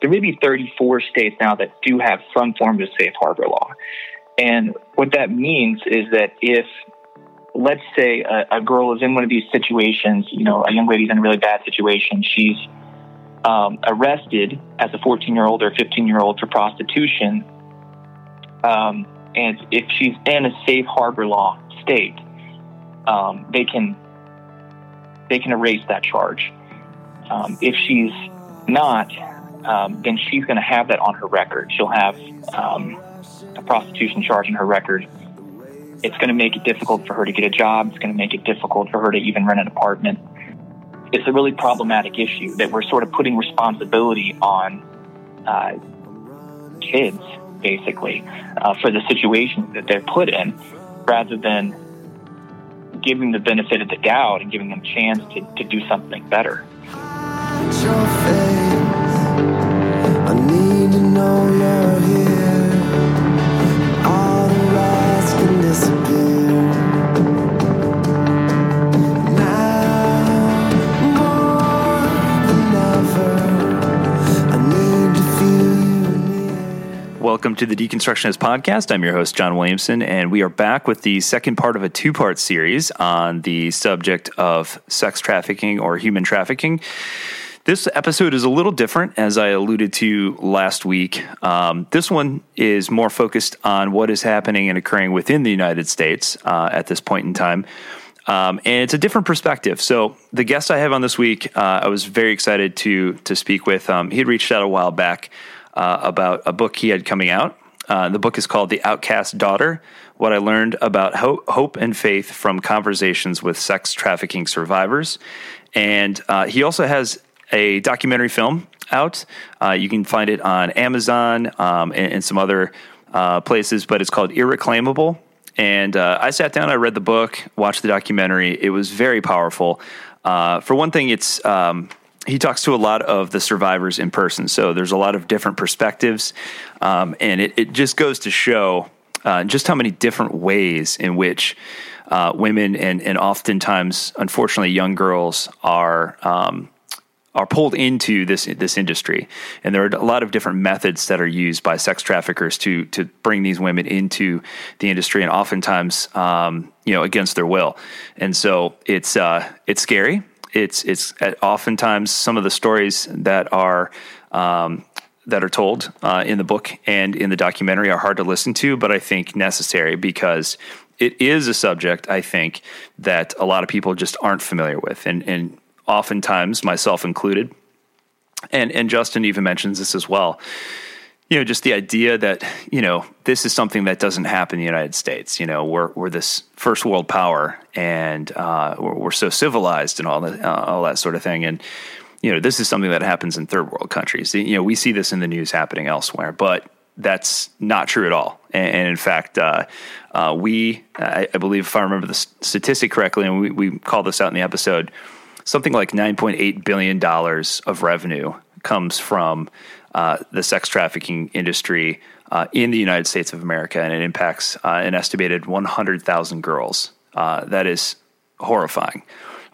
there may be 34 states now that do have some form of safe harbor law. And what that means is that if, let's say, a, a girl is in one of these situations, you know, a young lady's in a really bad situation, she's um, arrested as a 14 year old or 15 year old for prostitution. Um, and if she's in a safe harbor law state, um, they can they can erase that charge. Um, if she's not, um, then she's going to have that on her record. She'll have um, a prostitution charge in her record. It's going to make it difficult for her to get a job. It's going to make it difficult for her to even rent an apartment. It's a really problematic issue that we're sort of putting responsibility on uh, kids, basically, uh, for the situation that they're put in, rather than giving the benefit of the doubt and giving them a chance to, to do something better. Welcome to the Deconstructionist Podcast. I'm your host, John Williamson, and we are back with the second part of a two part series on the subject of sex trafficking or human trafficking. This episode is a little different, as I alluded to last week. Um, this one is more focused on what is happening and occurring within the United States uh, at this point in time. Um, and it's a different perspective. So the guest I have on this week, uh, I was very excited to to speak with. Um, he had reached out a while back uh, about a book he had coming out. Uh, the book is called The Outcast Daughter What I Learned About Ho- Hope and Faith from Conversations with Sex Trafficking Survivors. And uh, he also has a documentary film out. Uh, you can find it on Amazon um, and, and, some other uh, places, but it's called Irreclaimable. And uh, I sat down, I read the book, watched the documentary. It was very powerful. for one thing, it's um, he talks to a lot of the survivors in person. So there's a lot of different perspectives. Um, and it, it, just goes to show uh, just how many different ways in which uh, women and, and oftentimes, unfortunately, young girls are. Um, are pulled into this this industry, and there are a lot of different methods that are used by sex traffickers to to bring these women into the industry, and oftentimes, um, you know, against their will. And so it's uh, it's scary it's it's uh, oftentimes some of the stories that are um, that are told uh, in the book and in the documentary are hard to listen to, but I think necessary because it is a subject I think that a lot of people just aren't familiar with, and and oftentimes myself included, and and Justin even mentions this as well you know, just the idea that, you know, this is something that doesn't happen in the United States. You know, we're, we're this first world power and uh, we're, we're, so civilized and all that, uh, all that sort of thing. And, you know, this is something that happens in third world countries. You know, we see this in the news happening elsewhere, but that's not true at all. And, and in fact, uh, uh we, I, I, believe, if I remember the statistic correctly, and we, we call this out in the episode, something like $9.8 billion of revenue comes from uh, the sex trafficking industry uh, in the United States of America, and it impacts uh, an estimated 100,000 girls. Uh, that is horrifying.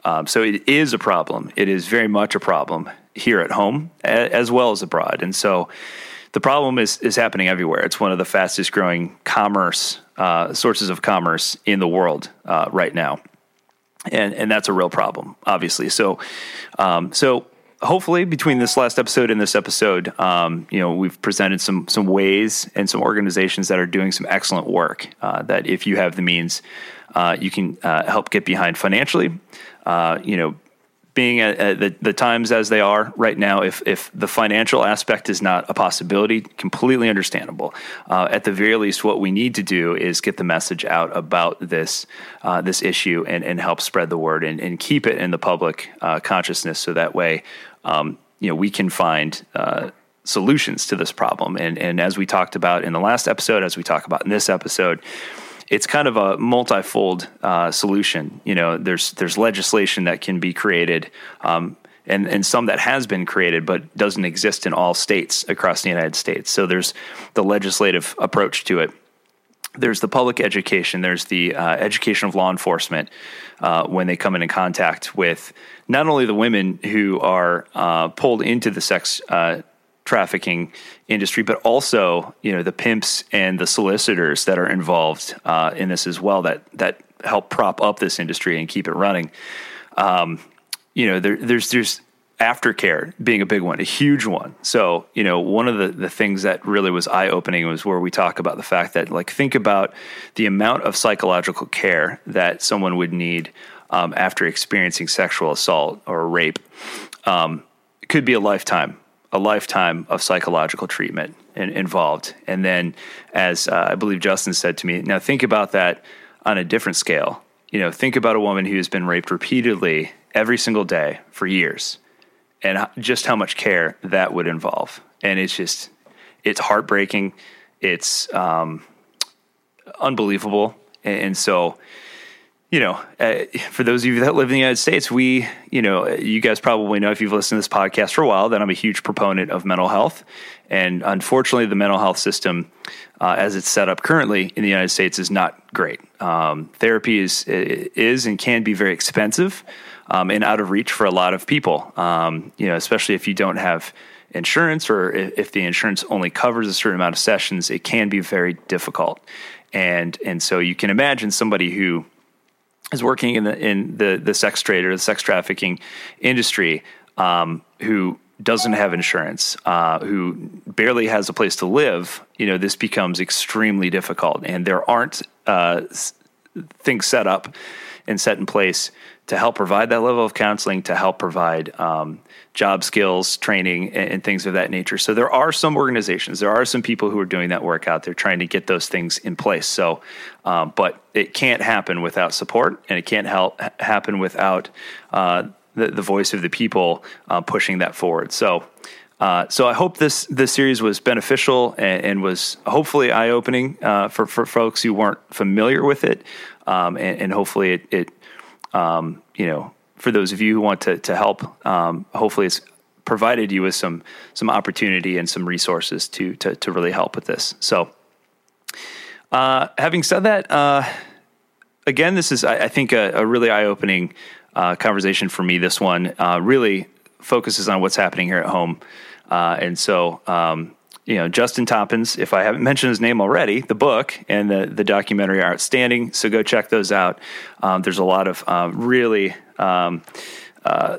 Um, so it is a problem. It is very much a problem here at home as well as abroad. And so the problem is is happening everywhere. It's one of the fastest growing commerce uh, sources of commerce in the world uh, right now, and and that's a real problem, obviously. So, um, so hopefully between this last episode and this episode, um, you know, we've presented some some ways and some organizations that are doing some excellent work. Uh, that if you have the means, uh, you can uh, help get behind financially. Uh, you know, being at, at the, the, times as they are right now, if if the financial aspect is not a possibility, completely understandable. Uh, at the very least, what we need to do is get the message out about this uh, this issue and, and help spread the word and, and keep it in the public consciousness, so that way um, you know, we can find uh, solutions to this problem. And and as we talked about in the last episode, as we talk about in this episode, it's kind of a multifold uh, solution. You know, there's there's legislation that can be created. Um, and, and some that has been created but doesn't exist in all states across the United States. So there's the legislative approach to it there's the public education, there's the uh, education of law enforcement uh, when they come into contact with not only the women who are uh, pulled into the sex uh, trafficking industry, but also you know the pimps and the solicitors that are involved uh, in this as well that that help prop up this industry and keep it running. Um, you know, there, there's there's aftercare being a big one, a huge one. So, you know, one of the, the things that really was eye opening was where we talk about the fact that, like, think about the amount of psychological care that someone would need um, after experiencing sexual assault or rape. Um, it could be a lifetime, a lifetime of psychological treatment in, involved. And then, as uh, I believe Justin said to me, now think about that on a different scale. You know, think about a woman who's been raped repeatedly every single day for years and just how much care that would involve. And it's just, it's heartbreaking. It's um, unbelievable. And, so, you know, uh, for those of you that live in the United States, we, you know, you guys probably know if you've listened to this podcast for a while that I'm a huge proponent of mental health. And unfortunately, the mental health system, uh, as it's set up currently in the United States, is not great. Um, therapy is is and can be very expensive um, and out of reach for a lot of people. Um, you know, especially if you don't have insurance or if the insurance only covers a certain amount of sessions, it can be very difficult. And and so you can imagine somebody who is working in the in the the sex trade or the sex trafficking industry um, who doesn't have insurance, uh, who barely has a place to live, you know, this becomes extremely difficult, and there aren't uh, things set up and set in place to help provide that level of counseling, to help provide um, job skills, training, and, and, things of that nature. So there are some organizations, there are some people who are doing that work out there, trying to get those things in place. So, um, but it can't happen without support, and it can't help happen without uh, the, the voice of the people uh, pushing that forward. So. Uh, so I hope this this series was beneficial and, and was hopefully eye opening uh, for for folks who weren't familiar with it, um, and, and, hopefully it, it um, you know, for those of you who want to to help, um, hopefully it's provided you with some some opportunity and some resources to to to really help with this. So, uh, having said that, uh, again, this is I, I think a, a really eye opening uh, conversation for me. This one uh, really focuses on what's happening here at home, uh, and so. Um, you know, Justin Toppins, if I haven't mentioned his name already, the book and the, the documentary are outstanding. So go check those out. Um, there's a lot of uh, really, um, uh,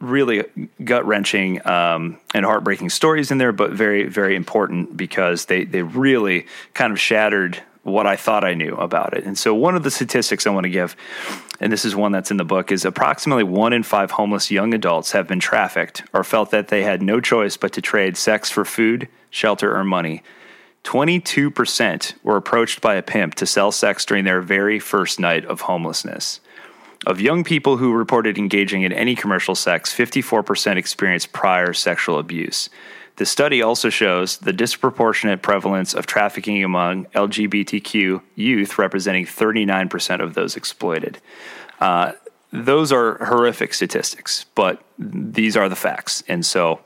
really gut wrenching um, and heartbreaking stories in there, but very, very important because they, they really kind of shattered what I thought I knew about it. And so, one of the statistics I want to give, and this is one that's in the book, is approximately one in five homeless young adults have been trafficked or felt that they had no choice but to trade sex for food, shelter, or money. 22% were approached by a pimp to sell sex during their very first night of homelessness. Of young people who reported engaging in any commercial sex, 54% experienced prior sexual abuse. The study also shows the disproportionate prevalence of trafficking among LGBTQ youth, representing 39% of those exploited. Uh, those are horrific statistics, but these are the facts. And so,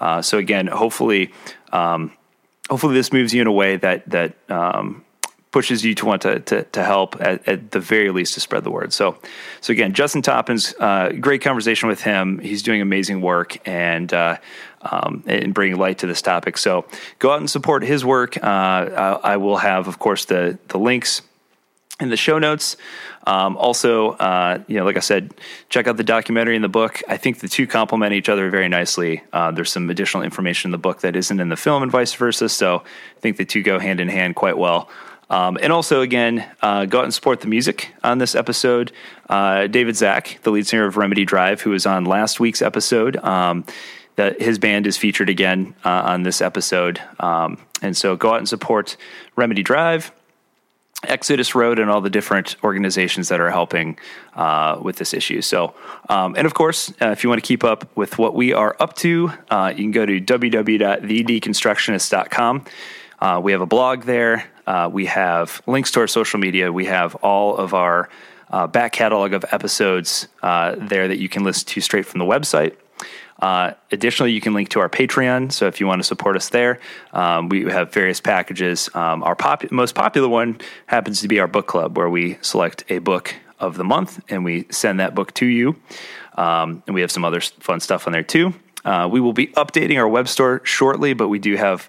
uh, so again, hopefully, um, hopefully this moves you in a way that that um, pushes you to want to to, to help at, at, the very least to spread the word. So, so again, Justin Toppins, uh, great conversation with him. He's doing amazing work and uh, um, and bringing light to this topic. So, go out and support his work. Uh, I, I, will have, of course, the the links in the show notes. Um, also, uh, you know, like I said, check out the documentary and the book. I think the two complement each other very nicely. Uh, there's some additional information in the book that isn't in the film, and vice versa. So, I think the two go hand in hand quite well. Um, and also, again, uh, go out and support the music on this episode. Uh, David Zach, the lead singer of Remedy Drive, who was on last week's episode, um, that his band is featured again uh, on this episode. Um, and so, go out and support Remedy Drive. Exodus Road and all the different organizations that are helping uh, with this issue. So, um, and of course, uh, if you want to keep up with what we are up to, uh, you can go to www.thedeconstructionist.com. Uh, we have a blog there. Uh, we have links to our social media. We have all of our uh, back catalog of episodes uh, there that you can listen to straight from the website. Uh, additionally, you can link to our Patreon. So if you want to support us there, um, we have various packages. Um, our pop- most popular one happens to be our book club, where we select a book of the month and we send that book to you. Um, and we have some other fun stuff on there too. Uh, we will be updating our web store shortly, but we do have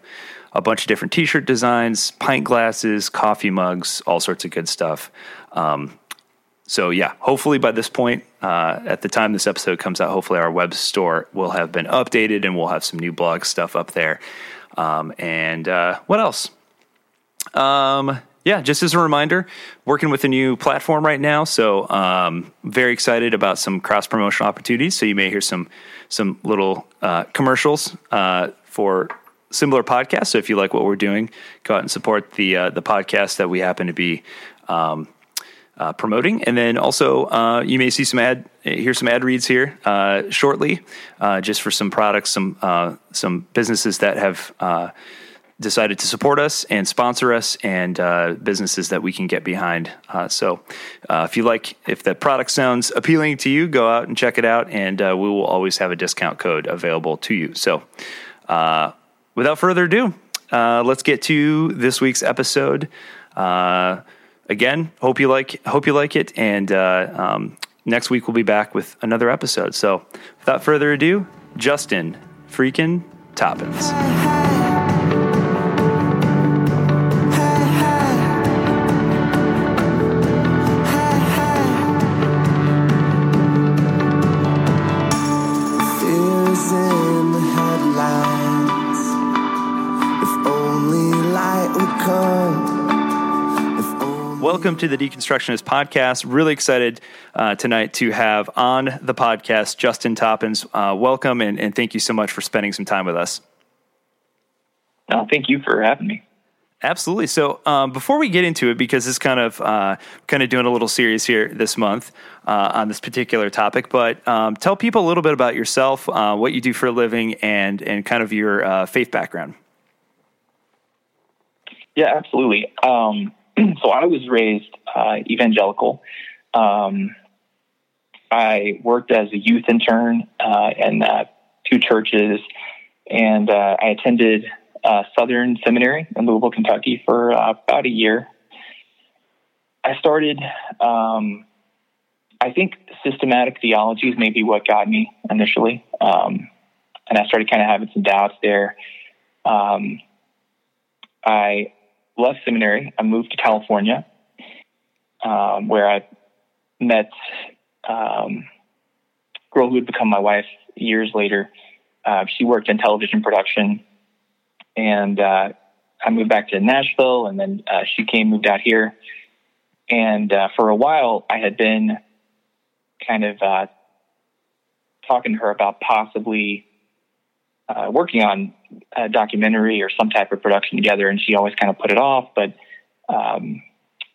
a bunch of different t shirt designs, pint glasses, coffee mugs, all sorts of good stuff. Um, so, yeah, hopefully by this point, uh, at the time this episode comes out, hopefully our web store will have been updated and we'll have some new blog stuff up there. Um, and uh, what else? Um, yeah, just as a reminder, working with a new platform right now, so um, very excited about some cross promotional opportunities. So you may hear some some little uh, commercials uh, for similar podcasts. So if you like what we're doing, go out and support the uh, the podcast that we happen to be um, uh, promoting. And then also, uh, you may see some ad, hear some ad reads here uh, shortly, uh, just for some products, some uh, some businesses that have decided to support us and sponsor us, and businesses that we can get behind. so, if you like, if the product sounds appealing to you, go out and check it out, and we will always have a discount code available to you. So, without further ado, let's get to this week's episode. Uh, again, hope you like hope you like it, and uh, um, next week we'll be back with another episode. So, without further ado, Justin freaking Toppins. Welcome to the Deconstructionist podcast. Really excited uh, tonight to have on the podcast Justin Toppins. Uh, welcome and, and, thank you so much for spending some time with us. No, thank you for having me. Absolutely. So um, before we get into it, because it's kind of uh, kind of doing a little series here this month uh, on this particular topic, but um, tell people a little bit about yourself, uh, what you do for a living, and and kind of your uh, faith background. Yeah, absolutely. Um, so I was raised uh, evangelical. Um, I worked as a youth intern uh, in uh, two churches, and uh, I attended uh, Southern Seminary in Louisville, Kentucky, for uh, about a year. I started. Um, I think systematic theology is maybe what got me initially, um, and I started kind of having some doubts there. Um, I left seminary. I moved to California, um, where I met um, a girl who would become my wife years later. Uh, she worked in television production, and uh, I moved back to Nashville, and then uh, she came, moved out here, and uh, for a while I had been kind of uh, talking to her about possibly uh, working on a documentary or some type of production together, and she always kind of put it off. But um,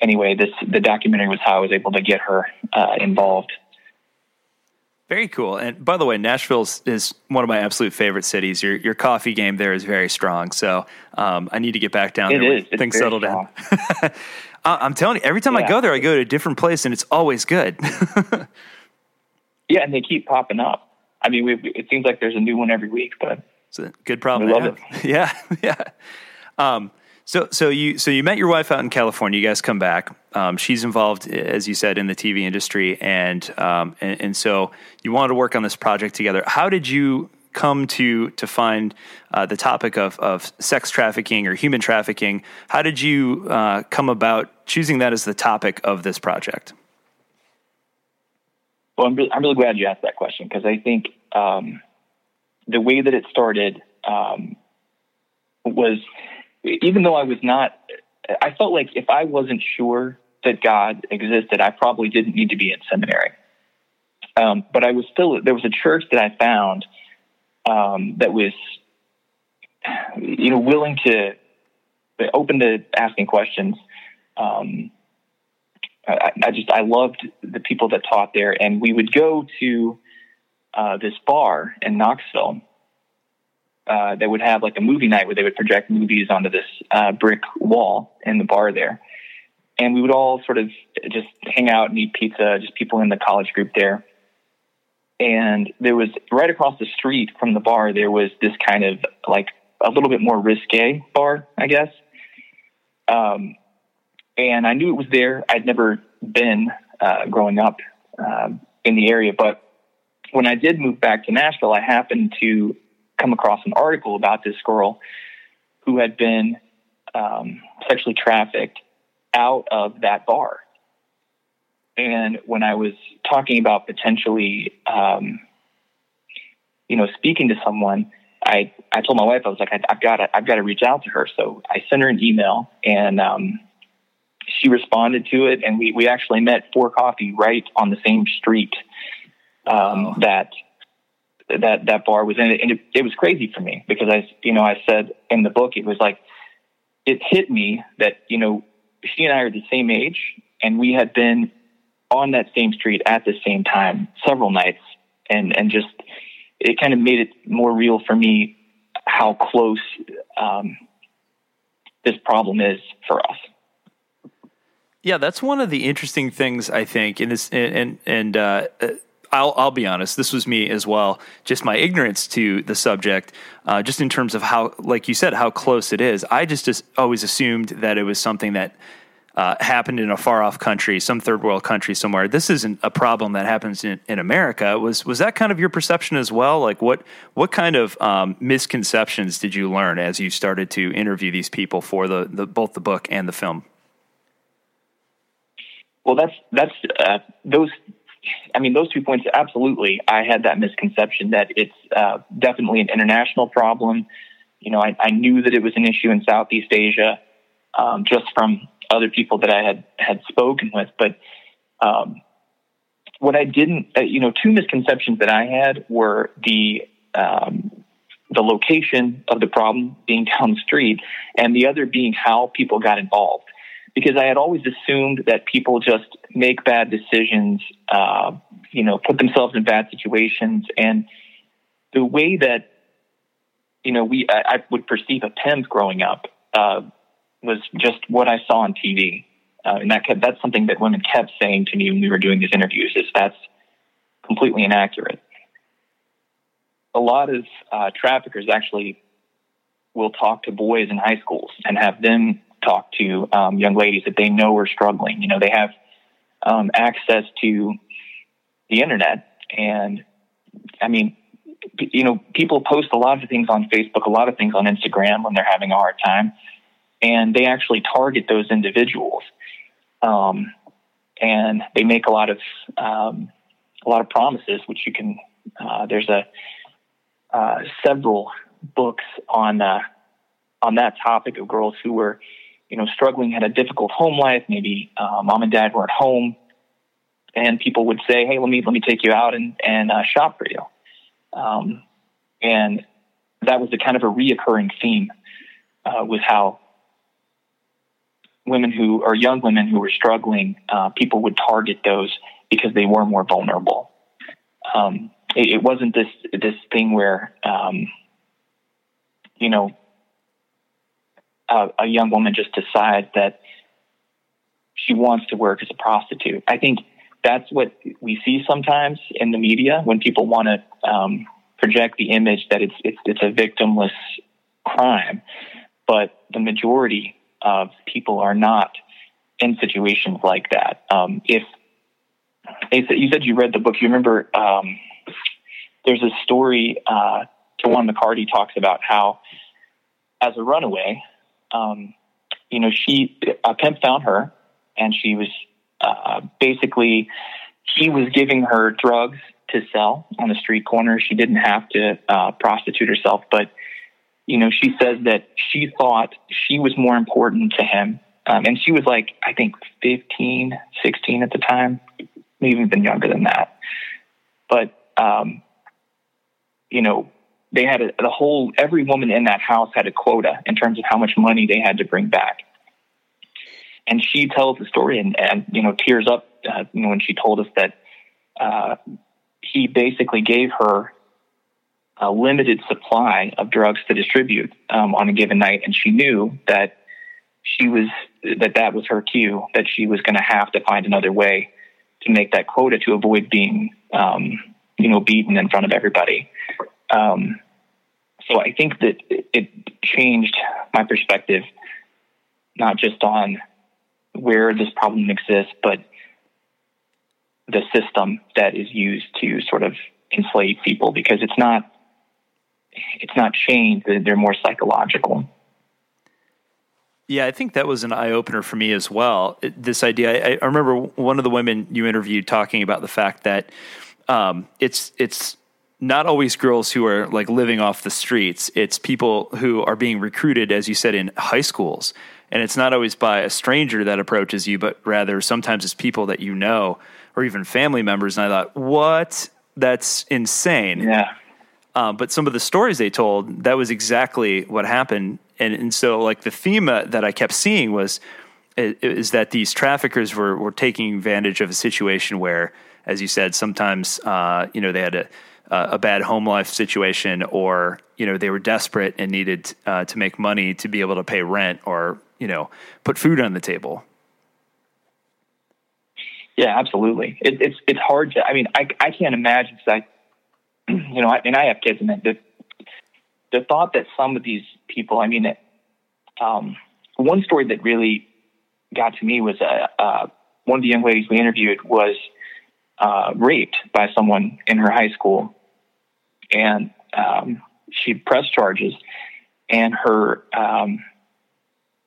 anyway, this the documentary was how I was able to get her uh, involved. Very cool. And by the way, Nashville is one of my absolute favorite cities. Your your coffee game there is very strong. So um, I need to get back down it there. Is. Things settle down. I'm telling you, every time yeah. I go there, I go to a different place, and it's always good. yeah, and they keep popping up. I mean, we, it seems like there's a new one every week, but it's a good problem. love it. Yeah, yeah. Um, so, so you, so you met your wife out in California. You guys come back. Um, she's involved, as you said, in the TV industry, and, um, and and so you wanted to work on this project together. How did you come to to find uh, the topic of of sex trafficking or human trafficking? How did you uh, come about choosing that as the topic of this project? Well, I'm really, I'm really glad you asked that question because I think um, the way that it started um, was, even though I was not, I felt like if I wasn't sure that God existed, I probably didn't need to be in seminary. Um, but I was still, there was a church that I found um, that was, you know, willing to, open to asking questions. Um, I, I, just I loved the people that taught there, and we would go to uh, this bar in Knoxville. Uh, they would have like a movie night where they would project movies onto this uh, brick wall in the bar there, and we would all sort of just hang out and eat pizza. Just people in the college group there, and there was right across the street from the bar there was this kind of like a little bit more risque bar, I guess. Um, and I knew it was there. I'd never been uh, growing up um, in the area, but when I did move back to Nashville, I happened to come across an article about this girl who had been um, sexually trafficked out of that bar. And when I was talking about potentially, um, you know, speaking to someone, I, I told my wife, I was like, I, have got to, I've got to reach out to her. So I sent her an email and, um, she responded to it and we, we actually met for coffee right on the same street, um, oh. that, that, that bar was in it. And it, it was crazy for me because I, you know, I said in the book, it was like, it hit me that, you know, she and I are the same age and we had been on that same street at the same time several nights and, and just, it kind of made it more real for me how close um, this problem is for us. Yeah, that's one of the interesting things I think, and this, and and, and uh, I'll I'll be honest, this was me as well. Just my ignorance to the subject, uh, just in terms of how, like you said, how close it is. I just, just always assumed that it was something that uh, happened in a far off country, some third world country somewhere. This isn't a problem that happens in, in America. Was was that kind of your perception as well? Like what what kind of um, misconceptions did you learn as you started to interview these people for the, the both the book and the film? Well, that's that's uh, those. I mean, those two points. Absolutely, I had that misconception that it's uh, definitely an international problem. You know, I, I, knew that it was an issue in Southeast Asia, um, just from other people that I had had spoken with. But um, what I didn't, uh, you know, two misconceptions that I had were the um, the location of the problem being down the street, and the other being how people got involved. Because I had always assumed that people just make bad decisions, uh, you know, put themselves in bad situations, and the way that you know we I, I would perceive a PEMS growing up. Uh, was just what I saw on TV. Uh, and that kept, that's something that women kept saying to me when we were doing these interviews is that's completely inaccurate. A lot of uh, traffickers actually will talk to boys in high schools and have them talk to um, young ladies that they know are struggling. You know, they have um, access to the internet, and I mean, you know, people post a lot of things on Facebook, a lot of things on Instagram when they're having a hard time and they actually target those individuals. Um, and they make a lot of um, a lot of promises, which you can. Uh, there's a uh, several books on uh, on that topic of girls who were, you know, struggling, had a difficult home life. Maybe uh, mom and dad weren't home, and people would say, "Hey, let me let me take you out and and uh, shop for you." Um, and that was a kind of a reoccurring theme uh, was how women who or young women who were struggling, uh, people would target those because they were more vulnerable. Um, it, it, wasn't this this thing where um, you know a, a young woman just decides that she wants to work as a prostitute. I think that's what we see sometimes in the media when people want to um, project the image that it's it's it's a victimless crime, but the majority of people are not in situations like that. Um, if you said you read the book, you remember um, there's a story. Uh, Tajuan McCarty talks about how, as a runaway, um, you know, she a pimp found her, and she was uh, basically he was giving her drugs to sell on the street corner. She didn't have to uh, prostitute herself, but you know, she says that she thought she was more important to him. Um, and she was like, I think 15, 16 at the time, maybe even younger than that. But, um, you know, they had a, the whole, every woman in that house had a quota in terms of how much money they had to bring back. And she tells the story and, and you know, tears up uh, you know, when she told us that uh, he basically gave her a limited supply of drugs to distribute um, on a given night, and she knew that she was that that was her cue that she was going to have to find another way to make that quota to avoid being um, you know beaten in front of everybody. Um, so I think that it changed my perspective, not just on where this problem exists, but the system that is used to sort of enslave people because it's not it's not chains; they're more psychological. Yeah, I think that was an eye opener for me as well. This idea, I, I, remember one of the women you interviewed talking about the fact that um, it's it's not always girls who are like living off the streets. It's people who are being recruited, as you said, in high schools, and it's not always by a stranger that approaches you, but rather sometimes it's people that you know or even family members. And I thought, what? That's insane. Yeah. Um, but some of the stories they told, that was exactly what happened. And, and so, like, the theme uh, that I kept seeing was is that these traffickers were, were taking advantage of a situation where, as you said, sometimes, uh, you know, they had a, a bad home life situation or, you know, they were desperate and needed uh, to make money to be able to pay rent or, you know, put food on the table. Yeah, absolutely. It, it's, it's hard to, I mean, I, I can't imagine because I, you know, I, and I have kids, and the the thought that some of these people, I mean, um, one story that really got to me was uh, uh, one of the young ladies we interviewed was uh, raped by someone in her high school, and um, she pressed charges, and her um,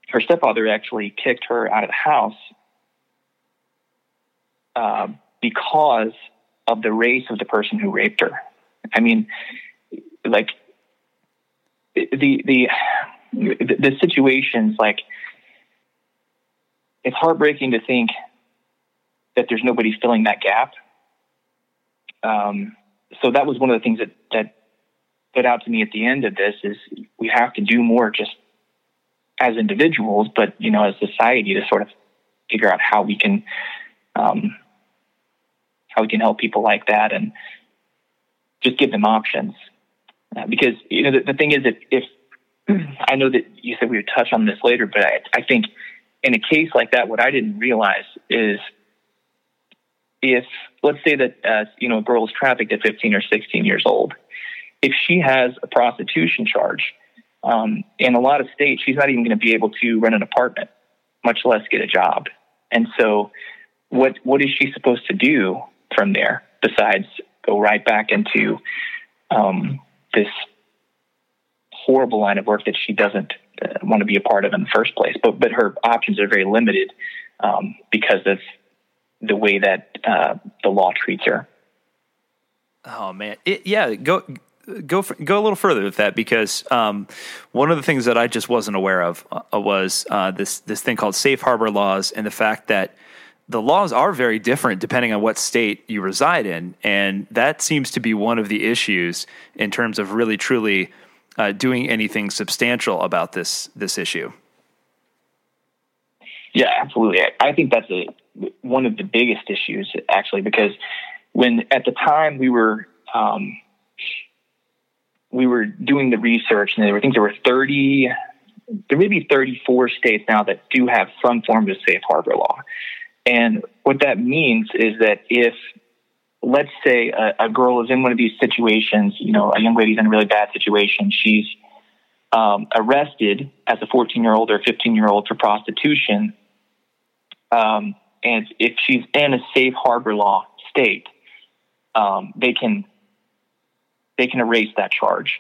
her stepfather actually kicked her out of the house uh, because of the race of the person who raped her. I mean, like the the the situations like it's heartbreaking to think that there's nobody filling that gap. Um, so that was one of the things that that stood out to me at the end of this is we have to do more just as individuals, but you know, as society to sort of figure out how we can um, how we can help people like that and just give them options. Uh, because you know the, the thing is that if I know that you said we would touch on this later, but I, I think in a case like that, what I didn't realize is if let's say that uh, you know a girl is trafficked at 15 or 16 years old, if she has a prostitution charge, um, in a lot of states, she's not even going to be able to rent an apartment, much less get a job. And so, what what is she supposed to do from there besides go right back into um, this horrible line of work that she doesn't uh, want to be a part of in the first place. But but her options are very limited um, because of the way that uh, the law treats her. Oh man, it, yeah, go go for, go a little further with that because um, one of the things that I just wasn't aware of uh, was uh, this this thing called safe harbor laws and the fact that the laws are very different depending on what state you reside in. And that seems to be one of the issues in terms of really truly uh, doing anything substantial about this this issue. Yeah, absolutely. I, I think that's a one of the biggest issues actually because when at the time we were um, we were doing the research and were things there were 30 there may be 34 states now that do have some form of safe harbor law and what that means is that if, let's say, a, a, girl is in one of these situations, you know, a young lady's in a really bad situation, she's um, arrested as a 14 year old or 15 year old for prostitution. Um, and if she's in a safe harbor law state, um, they can they can erase that charge.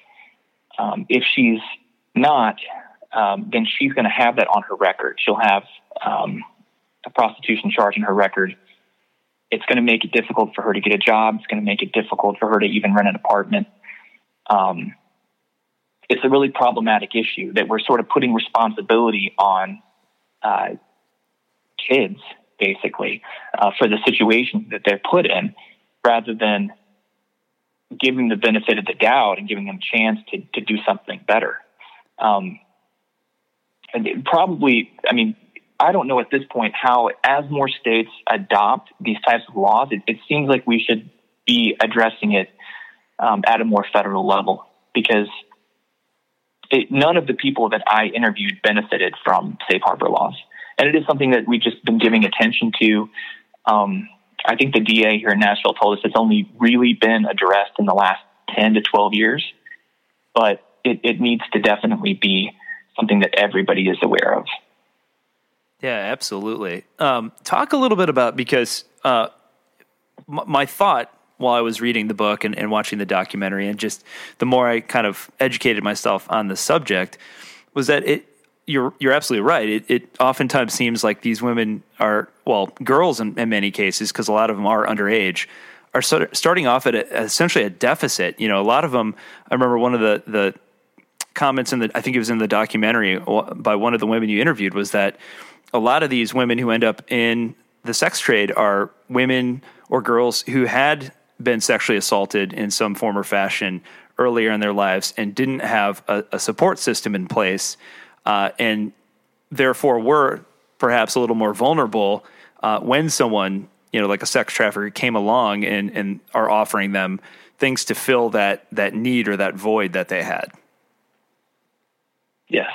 Um, if she's not, um, then she's going to have that on her record. She'll have um, a prostitution charge in her record, it's going to make it difficult for her to get a job. It's going to make it difficult for her to even rent an apartment. Um, it's a really problematic issue that we're sort of putting responsibility on uh, kids, basically, uh, for the situation that they're put in, rather than giving the benefit of the doubt and giving them a chance to, to do something better. Um, and probably, I mean, I don't know at this point how, as more states adopt these types of laws, it, it seems like we should be addressing it um, at a more federal level because it, none of the people that I interviewed benefited from safe harbor laws. And it is something that we've just been giving attention to. Um, I think the DA here in Nashville told us it's only really been addressed in the last 10 to 12 years, but it, it needs to definitely be something that everybody is aware of. Yeah, absolutely. Um, talk a little bit about because uh, m- my thought while I was reading the book and, and watching the documentary, and just the more I kind of educated myself on the subject, was that it you're you're absolutely right. It, it oftentimes seems like these women are well, girls in, in many cases, because a lot of them are underage, are sort starting off at a, essentially a deficit. You know, a lot of them. I remember one of the the comments in the I think it was in the documentary by one of the women you interviewed was that a lot of these women who end up in the sex trade are women or girls who had been sexually assaulted in some form or fashion earlier in their lives and didn't have a, a support system in place uh, and therefore were perhaps a little more vulnerable uh, when someone you know like a sex trafficker came along and and are offering them things to fill that that need or that void that they had. Yes.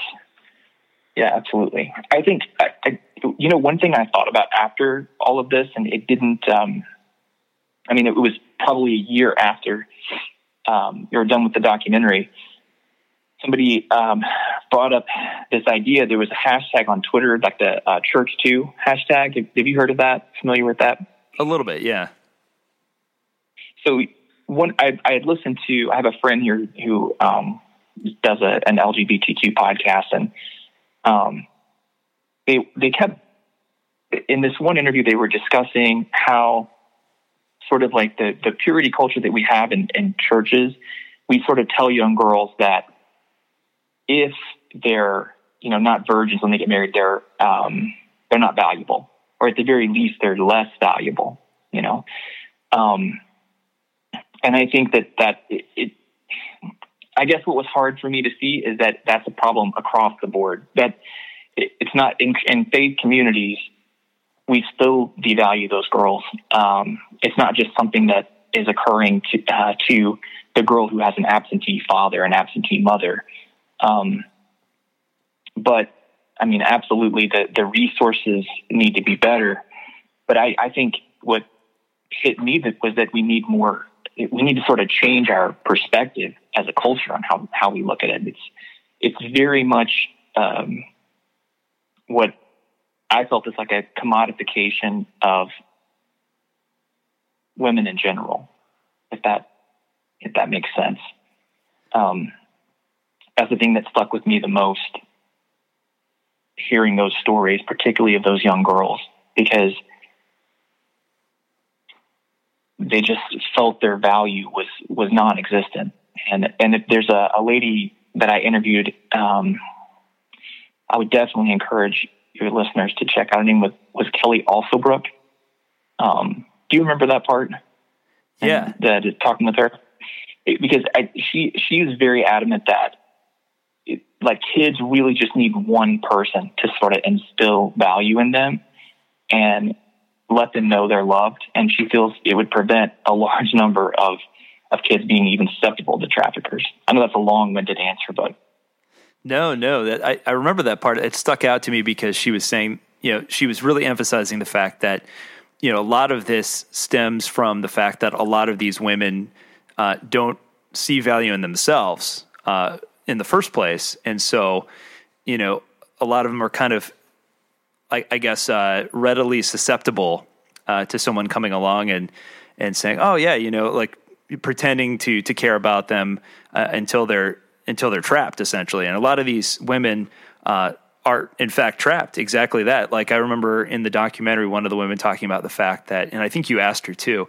Yeah absolutely. I think I, I, you know one thing i thought about after all of this and it didn't um, i mean it was probably a year after um, you were done with the documentary somebody um, brought up this idea. There was a hashtag on Twitter, like the uh, Church Too hashtag. Have, have, you heard of that? Familiar with that? A little bit, yeah. So one, I, I had listened to. I have a friend here who um, does a, an LGBTQ podcast, and um, they they kept in this one interview they were discussing how sort of like the the purity culture that we have in, in churches. We sort of tell young girls that if they're you know not virgins when they get married, they're um, they're not valuable, or at the very least, they're less valuable. You know, um, and I think that that it, it, I guess what was hard for me to see is that that's a problem across the board. That it, it's not in, in faith communities. We still devalue those girls. Um, it's not just something that is occurring to, uh, to the girl who has an absentee father, an absentee mother. Um, but I mean, absolutely, the the resources need to be better. But I, I think what hit me was that we need more. We need to sort of change our perspective as a culture on how how we look at it. It's it's very much um, what I felt is like a commodification of women in general, if that if that makes sense. Um, that's the thing that stuck with me the most hearing those stories, particularly of those young girls, because they just felt their value was was non-existent. And and if there's a, a lady that I interviewed, um, I would definitely encourage your listeners to check out. Her name was was Kelly Alsobrook. Um, do you remember that part? Yeah, that talking with her because I, she she was very adamant that like kids really just need one person to sort of instill value in them and let them know they're loved. And she feels it would prevent a large number of, of kids being even susceptible to traffickers. I know that's a long winded answer, but. No, no, that I, I remember that part. It stuck out to me because she was saying, you know, she was really emphasizing the fact that, you know, a lot of this stems from the fact that a lot of these women uh, don't see value in themselves. Uh, in the first place. And so, you know, a lot of them are kind of, I, I guess, uh, readily susceptible uh, to someone coming along and and saying, "Oh yeah, you know," like pretending to to care about them uh, until they're until they're trapped, essentially. And a lot of these women uh, are, in fact, trapped. Exactly that. Like I remember in the documentary, one of the women talking about the fact that, and I think you asked her too.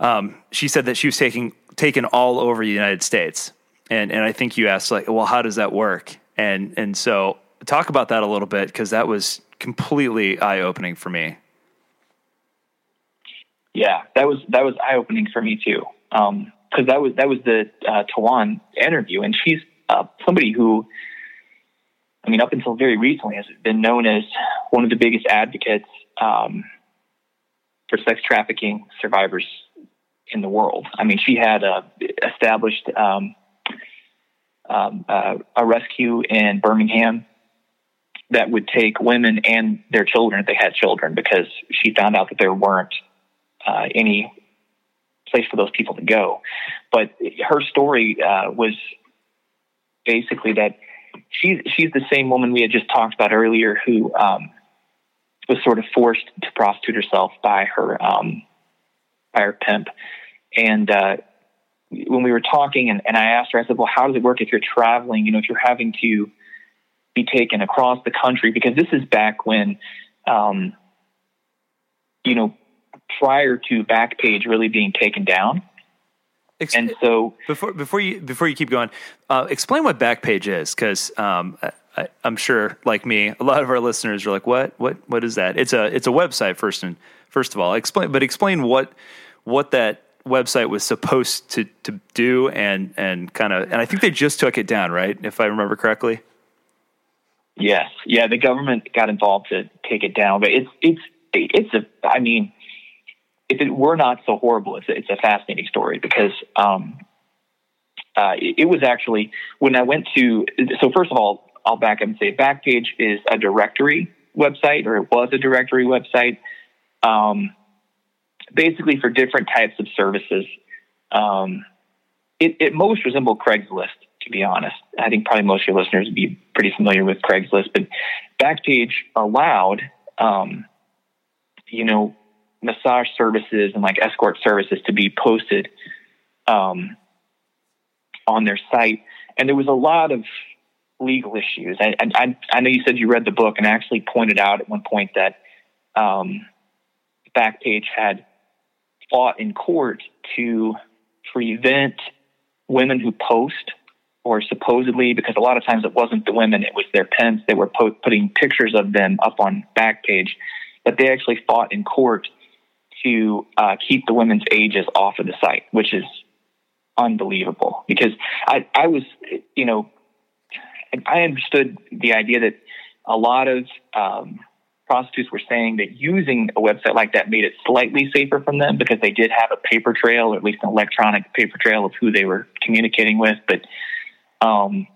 Um, she said that she was taking taken all over the United States and and I think you asked like, well, how does that work? And and so talk about that a little bit because that was completely eye opening for me. Yeah, that was that was eye opening for me too. Because um, that was that was the uh, Tajuan interview, and she's uh, somebody who, I mean, up until very recently, has been known as one of the biggest advocates um, for sex trafficking survivors in the world. I mean, she had uh, established um, um, uh, a rescue in Birmingham that would take women and their children if they had children because she found out that there weren't uh, any place for those people to go. But her story uh, was basically that she's she's the same woman we had just talked about earlier who um, was sort of forced to prostitute herself by her um, by her pimp, And uh, when we were talking, and, and I asked her, I said, "Well, how does it work if you're traveling? You know, if you're having to be taken across the country because this is back when, um, you know, prior to Backpage really being taken down." Ex- and so before before you before you keep going, uh, explain what Backpage is because um, I, am sure, like me, a lot of our listeners are like, "What? What? What is that?" It's a it's a website first and first of all. Explain, but explain what what that website was supposed to to do and and kind of and I think they just took it down, right? If I remember correctly. Yes, yeah, the government got involved to take it down, but it's it's it's a I mean if it were not so horrible, it's a, it's a fascinating story because um, uh, it, it, was actually when I went to. So first of all, I'll back up and say Backpage is a directory website, or it was a directory website, um, basically for different types of services. Um, it, it most resembled Craigslist, to be honest. I think probably most of your listeners would be pretty familiar with Craigslist, but Backpage allowed, um, you know, massage services and like escort services to be posted um, on their site. And there was a lot of legal issues. I, I, I know you said you read the book and I actually pointed out at one point that um, Backpage had fought in court to prevent women who post or supposedly because a lot of times it wasn't the women it was their pens they were po- putting pictures of them up on backpage but they actually fought in court to uh, keep the women's ages off of the site, which is unbelievable. Because I, I was, you know, I understood the idea that a lot of um, prostitutes were saying that using a website like that made it slightly safer from them because they did have a paper trail, or at least an electronic paper trail of who they were communicating with. But um,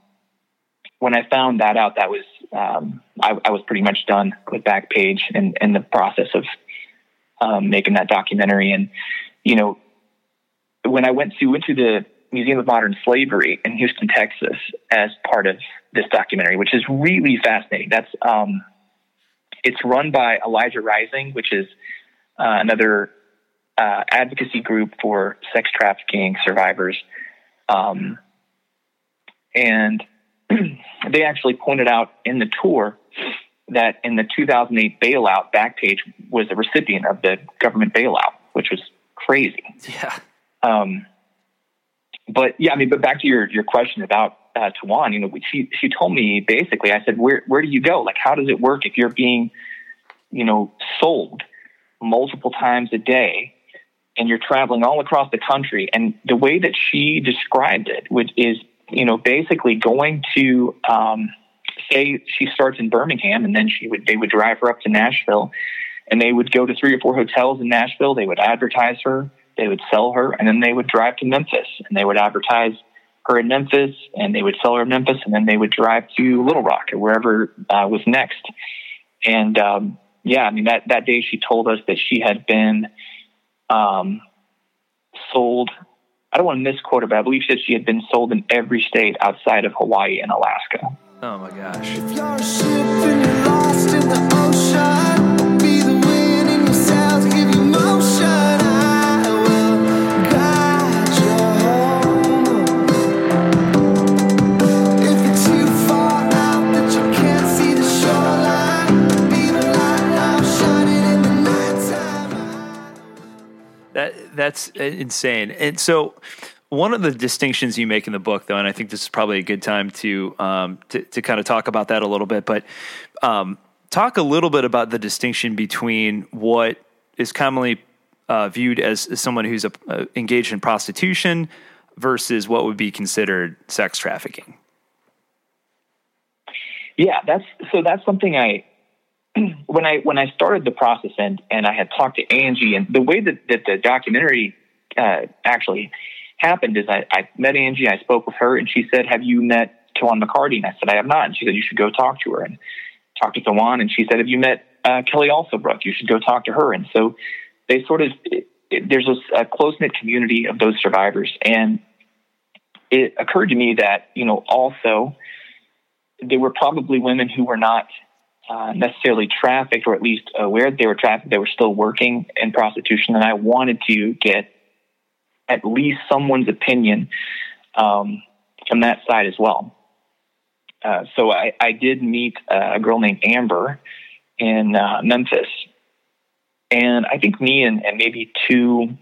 when I found that out, that was um, I, I, was pretty much done with Backpage and, and the process of um, making that documentary. And you know, when I went to went to the Museum of Modern Slavery in Houston, Texas, as part of this documentary, which is really fascinating. That's um, it's run by Elijah Rising, which is uh, another uh, advocacy group for sex trafficking survivors. Um, and they actually pointed out in the tour that in the 2008 bailout, Backpage was a recipient of the government bailout, which was crazy. Yeah. Um, but yeah, I mean, but back to your your question about uh, Tajuan, you know, she she told me basically, I said, where where do you go? Like, how does it work if you're being, you know, sold multiple times a day, and you're traveling all across the country? And the way that she described it, which is, you know, basically going to um, say she starts in Birmingham and then she would they would drive her up to Nashville and they would go to three or four hotels in Nashville. They would advertise her, they would sell her, and then they would drive to Memphis and they would advertise her in Memphis and they would sell her in Memphis and then they would drive to Little Rock or wherever uh, was next. And um, yeah, I mean that that day she told us that she had been um, sold. I don't want to misquote her, but I believe she said she had been sold in every state outside of Hawaii and Alaska. Oh my gosh. That that's insane. And so one of the distinctions you make in the book, though, and I think this is probably a good time to um, to, to kind of talk about that a little bit, but um, talk a little bit about the distinction between what is commonly uh, viewed as, as, someone who's a, uh, engaged in prostitution versus what would be considered sex trafficking. Yeah, that's so. That's something I when I when I started the process and and I had talked to Angie and the way that that the documentary uh, actually happened is I, I met Angie, I spoke with her, and she said, Have you met Tajuan McCarty? And I said, I have not. And she said, You should go talk to her. And talked to Tajuan, and she said, Have you met uh, Kelly Alsobrook? You should go talk to her. And so they sort of, it, it, there's a, a close knit community of those survivors. And it occurred to me that, you know, also there were probably women who were not uh, necessarily trafficked or at least aware that they were trafficked. They were still working in prostitution. And I wanted to get at least someone's opinion um, from that side as well. Uh, so I, I did meet a girl named Amber in uh, Memphis, and I think me and, and maybe two,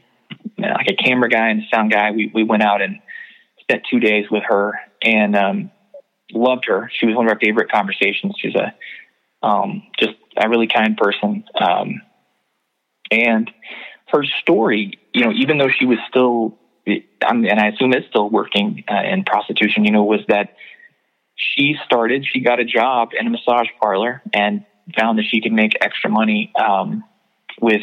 like a camera guy and a sound guy, we we went out and spent two days with her and um, loved her. She was one of our favorite conversations. She's a um, just a really kind person, um, and her story, you know, even though she was still, and I assume is still working uh, in prostitution, you know, was that she started, she got a job in a massage parlor and found that she could make extra money um, with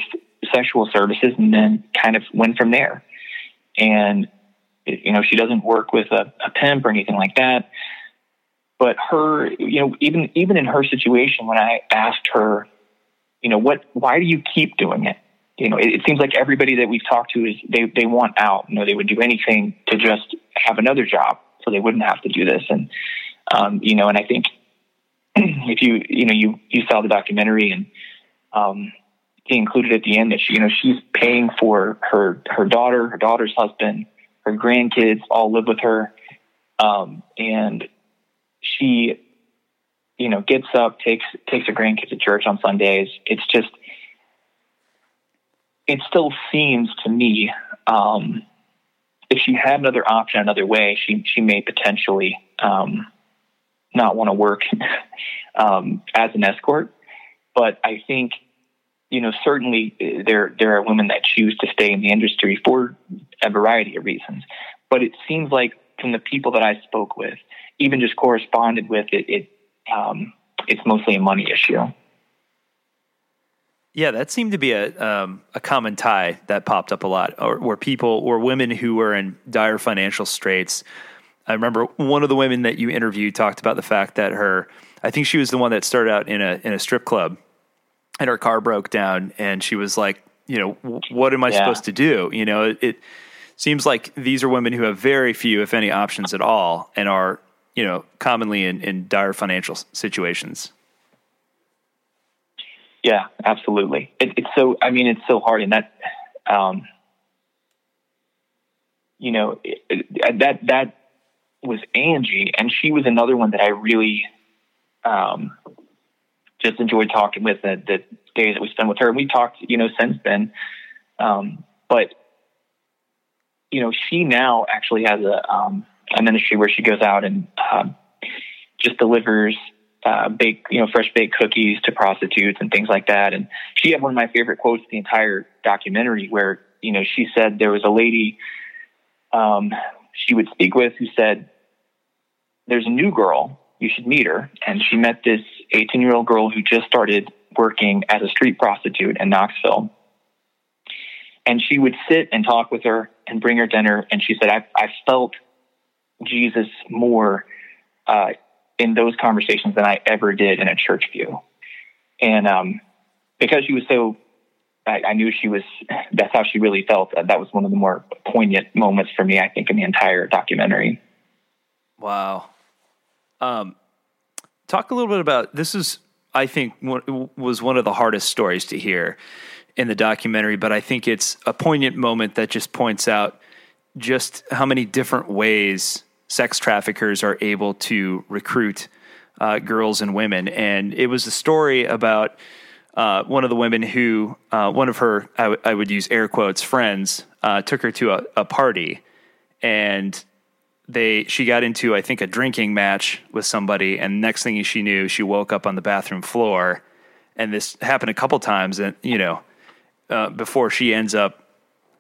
sexual services and then kind of went from there. And, you know, she doesn't work with a, a pimp or anything like that. But her, you know, even even in her situation, when I asked her, you know, what, why do you keep doing it? You know, it, it seems like everybody that we've talked to is they they want out. You know, they would do anything to just have another job so they wouldn't have to do this. And um, you know, and I think if you you know you you saw the documentary and um, he included at the end that she you know she's paying for her her daughter, her daughter's husband, her grandkids all live with her, um, and she you know gets up takes takes her grandkids to church on Sundays. It's just it still seems to me um, if she had another option, another way, she she may potentially um, not want to work um, as an escort. But I think, you know, certainly uh, there there are women that choose to stay in the industry for a variety of reasons. But it seems like from the people that I spoke with, even just corresponded with, it, it um, it's mostly a money issue. Yeah, that seemed to be a um, a common tie that popped up a lot, or where people or women who were in dire financial straits I remember one of the women that you interviewed talked about the fact that her, I think she was the one that started out in a in a strip club, and her car broke down, and she was like, you know, what am I yeah. supposed to do? You know, it, it seems like these are women who have very few, if any, options at all, and are you know commonly in, in dire financial situations. Yeah, absolutely. It, it's so. I mean, it's so hard, and that, um, you know, it, that that was Angie, and she was another one that I really um, just enjoyed talking with the, the days that we spent with her. And we talked, you know, since then. Um, but you know, she now actually has a um, a ministry where she goes out and um, just delivers uh, baked, you know, fresh baked cookies to prostitutes and things like that. And she had one of my favorite quotes the entire documentary, where you know she said there was a lady um, she would speak with who said, there's a new girl. You should meet her. And she met this 18 year old girl who just started working as a street prostitute in Knoxville. And she would sit and talk with her and bring her dinner. And she said, I, I felt Jesus more uh, in those conversations than I ever did in a church view. And um, because she was so, I, I, knew she was, that's how she really felt. That was one of the more poignant moments for me, I think, in the entire documentary. Wow. Um, talk a little bit about this. Is I think was one of the hardest stories to hear in the documentary, but I think it's a poignant moment that just points out just how many different ways sex traffickers are able to recruit uh, girls and women. And it was a story about uh, one of the women who, uh, one of her, I, w- I would use air quotes, friends, uh, took her to a, a party. And they she got into I think a drinking match with somebody, and next thing she knew, she woke up on the bathroom floor, and this happened a couple times, and you know, uh, before she ends up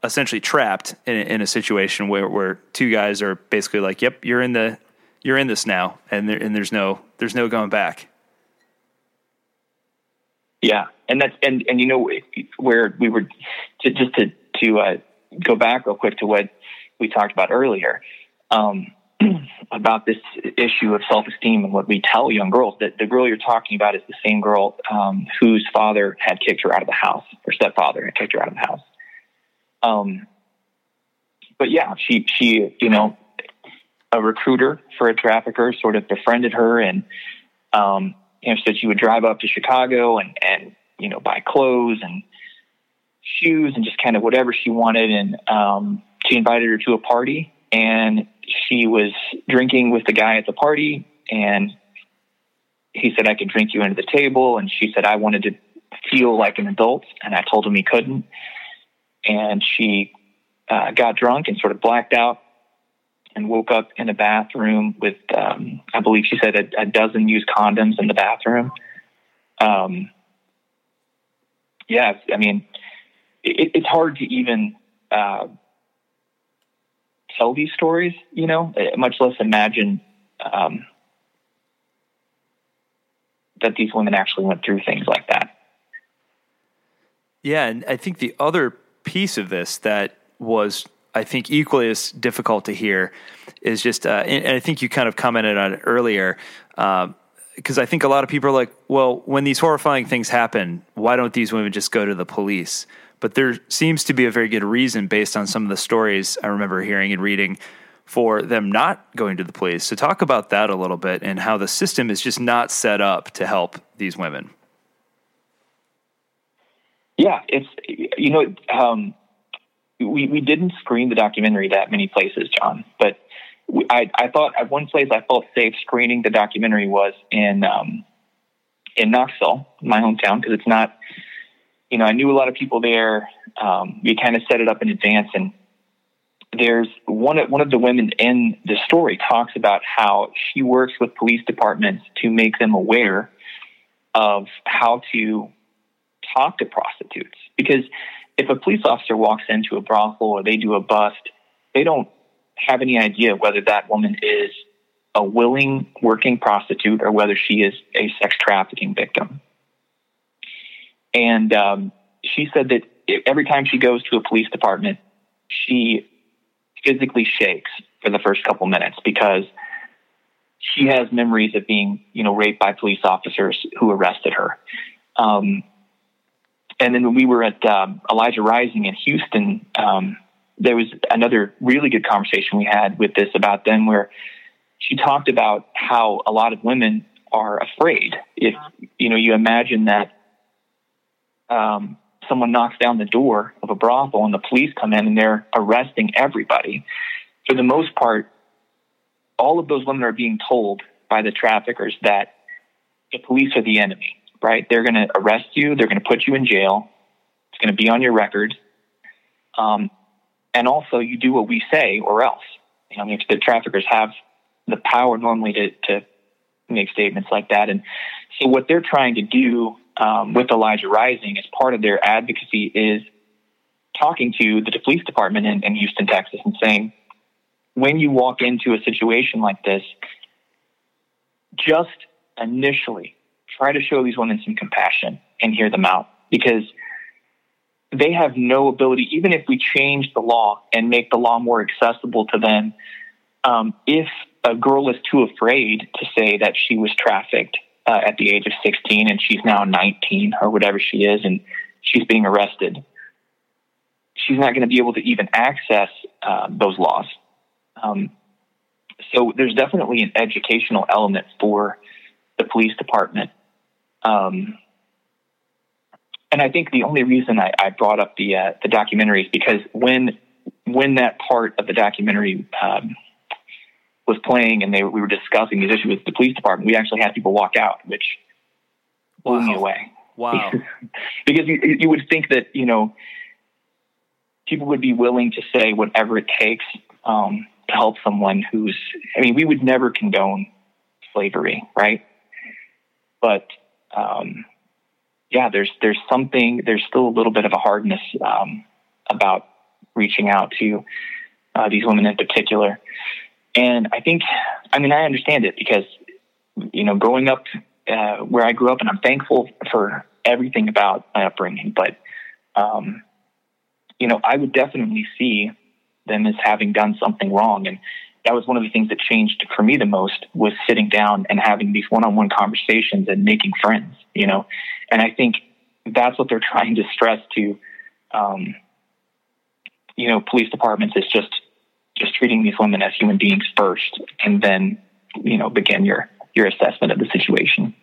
essentially trapped in, in a situation where where two guys are basically like, "Yep, you're in the you're in this now," and there, and there's no there's no going back. Yeah, and that's and and you know where we were to, just to to uh, go back real quick to what we talked about earlier um, about this issue of self esteem and what we tell young girls. That the girl you're talking about is the same girl um, whose father had kicked her out of the house, her stepfather had kicked her out of the house. Um, but yeah, she she you know a recruiter for a trafficker sort of befriended her and um, you know said she would drive up to Chicago and and you know buy clothes and shoes and just kind of whatever she wanted and um, she invited her to a party, and she was drinking with the guy at the party, and he said I could drink you into the table, and she said I wanted to feel like an adult, and I told him he couldn't, and she uh, got drunk and sort of blacked out and woke up in a bathroom with, um, I believe she said, a, a, dozen used condoms in the bathroom. Um, yeah, I mean, it, it's hard to even uh, tell these stories, you know, much less imagine um, that these women actually went through things like that. Yeah, and I think the other piece of this that was I think equally as difficult to hear is just, uh, and, I think you kind of commented on it earlier, because uh, I think a lot of people are like, well, when these horrifying things happen, why don't these women just go to the police? But there seems to be a very good reason based on some of the stories I remember hearing and reading for them not going to the police. So talk about that a little bit and how the system is just not set up to help these women. Yeah, it's you know um, we, we didn't screen the documentary that many places, John, but I, I thought at one place I felt safe screening the documentary was in, um, in Knoxville, my hometown, because it's not, you know, I knew a lot of people there. Um, we kind of set it up in advance and there's one one of the women in the story talks about how she works with police departments to make them aware of how to talk to prostitutes because if a police officer walks into a brothel or they do a bust, they don't have any idea whether that woman is a willing working prostitute or whether she is a sex trafficking victim. And um, she said that every time she goes to a police department, she physically shakes for the first couple minutes because she has memories of being, you know, raped by police officers who arrested her. Um, and then when we were at um, Elijah Rising in Houston, um, there was another really good conversation we had with this about them where she talked about how a lot of women are afraid. If you know, you imagine that um, someone knocks down the door of a brothel and the police come in and they're arresting everybody. For the most part, all of those women are being told by the traffickers that the police are the enemy right? They're going to arrest you. They're going to put you in jail. It's going to be on your record. Um, and also, you do what we say or else. You know, I mean, the traffickers have the power normally to, to make statements like that. And so, what they're trying to do um, with Elijah Rising as part of their advocacy is talking to the police department in, in Houston, Texas, and saying, when you walk into a situation like this, just initially try to show these women some compassion and hear them out because they have no ability, even if we change the law and make the law more accessible to them, um, if a girl is too afraid to say that she was trafficked uh, at the age of 16 and she's now 19 or whatever she is and she's being arrested, she's not going to be able to even access uh, those laws. Um, so there's definitely an educational element for the police department um, and I think the only reason I, I brought up the uh, the documentary is because when when that part of the documentary um, was playing and they we were discussing these issues with the police department, we actually had people walk out, which blew wow. me away. Wow! because you, you would think that you know people would be willing to say whatever it takes um, to help someone who's. I mean, we would never condone slavery, right? But um, yeah, there's there's something there's still a little bit of a hardness um, about reaching out to uh, these women in particular, and I think I mean I understand it because you know growing up uh, where I grew up, and I'm thankful for everything about my upbringing, but um, you know I would definitely see them as having done something wrong, and that was one of the things that changed for me the most was sitting down and having these one-on-one conversations and making friends, you know. And I think that's what they're trying to stress to, um, you know, police departments is just just treating these women as human beings first, and then you know begin your your assessment of the situation.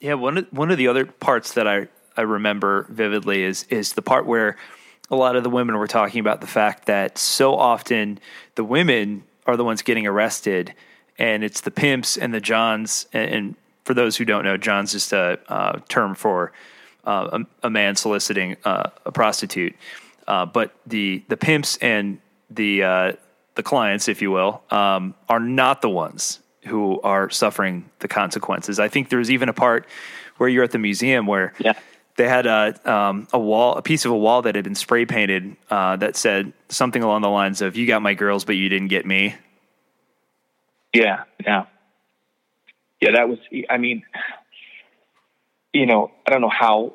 Yeah, one of one of the other parts that I I remember vividly is is the part where a lot of the women were talking about the fact that so often the women are the ones getting arrested, and it's the pimps and the johns. And, and for those who don't know, john's just a uh, term for uh, a, a, man soliciting uh, a prostitute. Uh, but the the pimps and the uh, the clients, if you will, um, are not the ones who are suffering the consequences. I think there's even a part where you're at the museum where yeah. they had a um, a wall, a piece of a wall that had been spray painted uh, that said something along the lines of "You got my girls, but you didn't get me." Yeah, yeah, yeah. That was. I mean, you know, I don't know how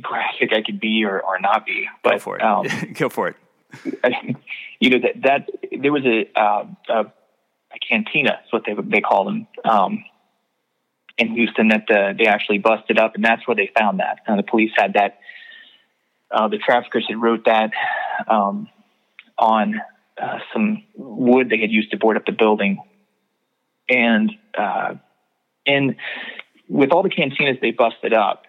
graphic I could be or, or not be, but go for it. Um, go for it. you know that that there was a, uh, a, a cantina, is what they they call them um, in Houston that uh, they actually busted up, and that's where they found that. Uh, the police had that. Uh, the traffickers had wrote that um, on uh, some wood they had used to board up the building, and uh, and with all the cantinas they busted up,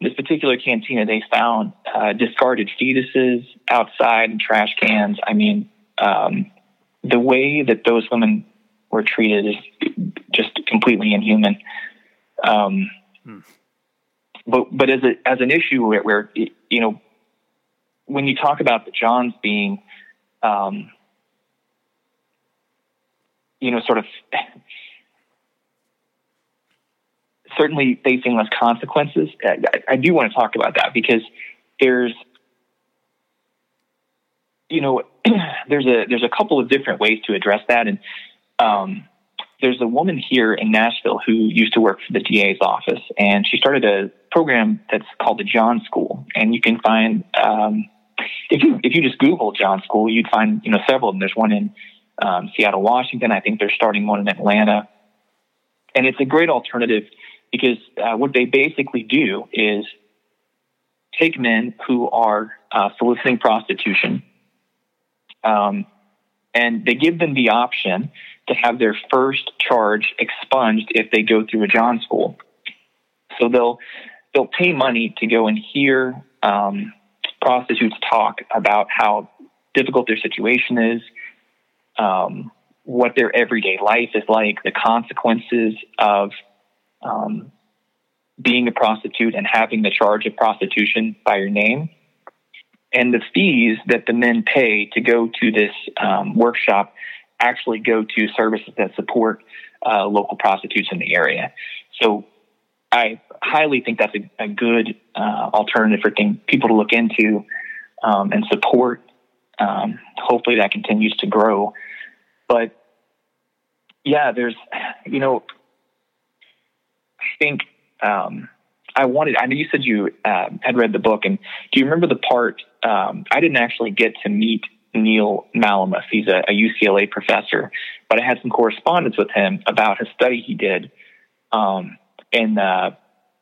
this particular cantina, they found uh, discarded fetuses outside and trash cans. I mean, um, the way that those women were treated is just completely inhuman. Um, hmm. But but as a as an issue where, where, you know when you talk about the Johns being um, you know sort of certainly facing less consequences. I, I do want to talk about that because there's, you know, there's a there's a couple of different ways to address that, and um, there's a woman here in Nashville who used to work for the DA's office, and she started a program that's called the John School, and you can find um, if you if you just Google John School, you'd find you know several of them. There's one in um, Seattle, Washington. I think they're starting one in Atlanta, and it's a great alternative because uh, what they basically do is take men who are uh, soliciting prostitution um, and they give them the option to have their first charge expunged if they go through a John school. So they'll they'll pay money to go and hear um, prostitutes talk about how difficult their situation is, um, what their everyday life is like, the consequences of um, being a prostitute and having the charge of prostitution by your name, and the fees that the men pay to go to this um, workshop actually go to services that support uh, local prostitutes in the area. So I highly think that's a, a good uh, alternative for thing, people to look into um, and support. Um, hopefully that continues to grow. But yeah, there's, you know, think um, I wanted. I know you said you uh, had read the book, and do you remember the part? Um, I didn't actually get to meet Neil Malamuth. He's a, a, UCLA professor, but I had some correspondence with him about a study he did um, in the,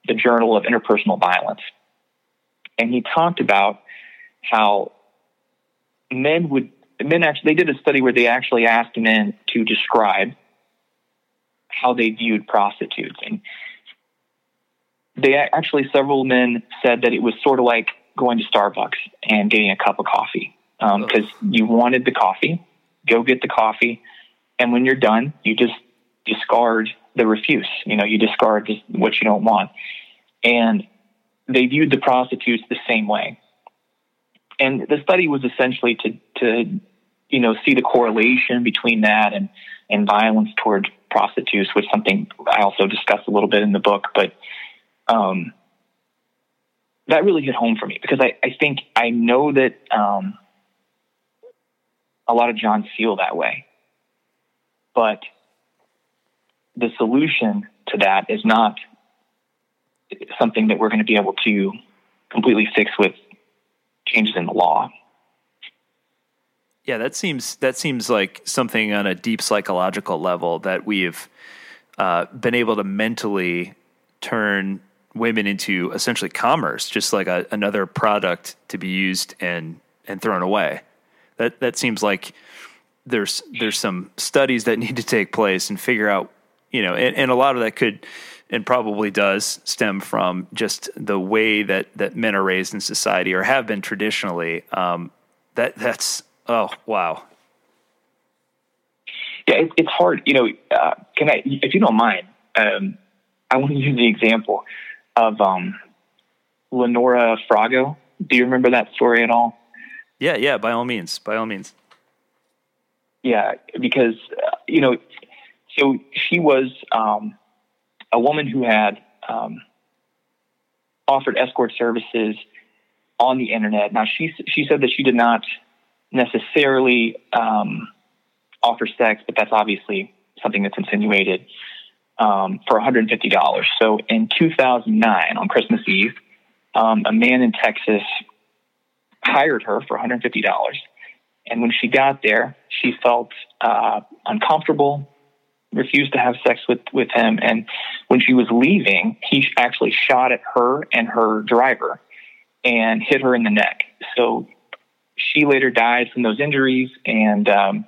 the Journal of Interpersonal Violence, and he talked about how men would men actually they did a study where they actually asked men to describe how they viewed prostitutes and they actually several men said that it was sort of like going to Starbucks and getting a cup of coffee because um, you wanted the coffee, go get the coffee, and when you're done, you just discard the refuse. You know, you discard what you don't want, and they viewed the prostitutes the same way. And the study was essentially to to you know see the correlation between that and and violence toward prostitutes, which something I also discuss a little bit in the book, but um, that really hit home for me because I, I think I know that um, a lot of Johns feel that way. But the solution to that is not something that we're going to be able to completely fix with changes in the law. Yeah, that seems that seems like something on a deep psychological level that we've uh, been able to mentally turn women into essentially commerce, just like a, another product to be used and and thrown away. That that seems like there's there's some studies that need to take place and figure out you know, and, and a lot of that could and probably does stem from just the way that that men are raised in society or have been traditionally. Um, that that's oh wow. Yeah, it, it's hard. You know, uh, can I, if you don't mind, um, I want to use the example of um, Lenora Frago. Do you remember that story at all? Yeah, yeah. By all means, by all means. Yeah, because uh, you know, so she was um, a woman who had um, offered escort services on the internet. Now she she said that she did not necessarily um, offer sex, but that's obviously something that's insinuated um, for $150. So in 2009, on Christmas Eve, um, a man in Texas hired her for $150. And when she got there, she felt uh, uncomfortable, refused to have sex with, with him. And when she was leaving, he actually shot at her and her driver and hit her in the neck. So she later died from those injuries, and um,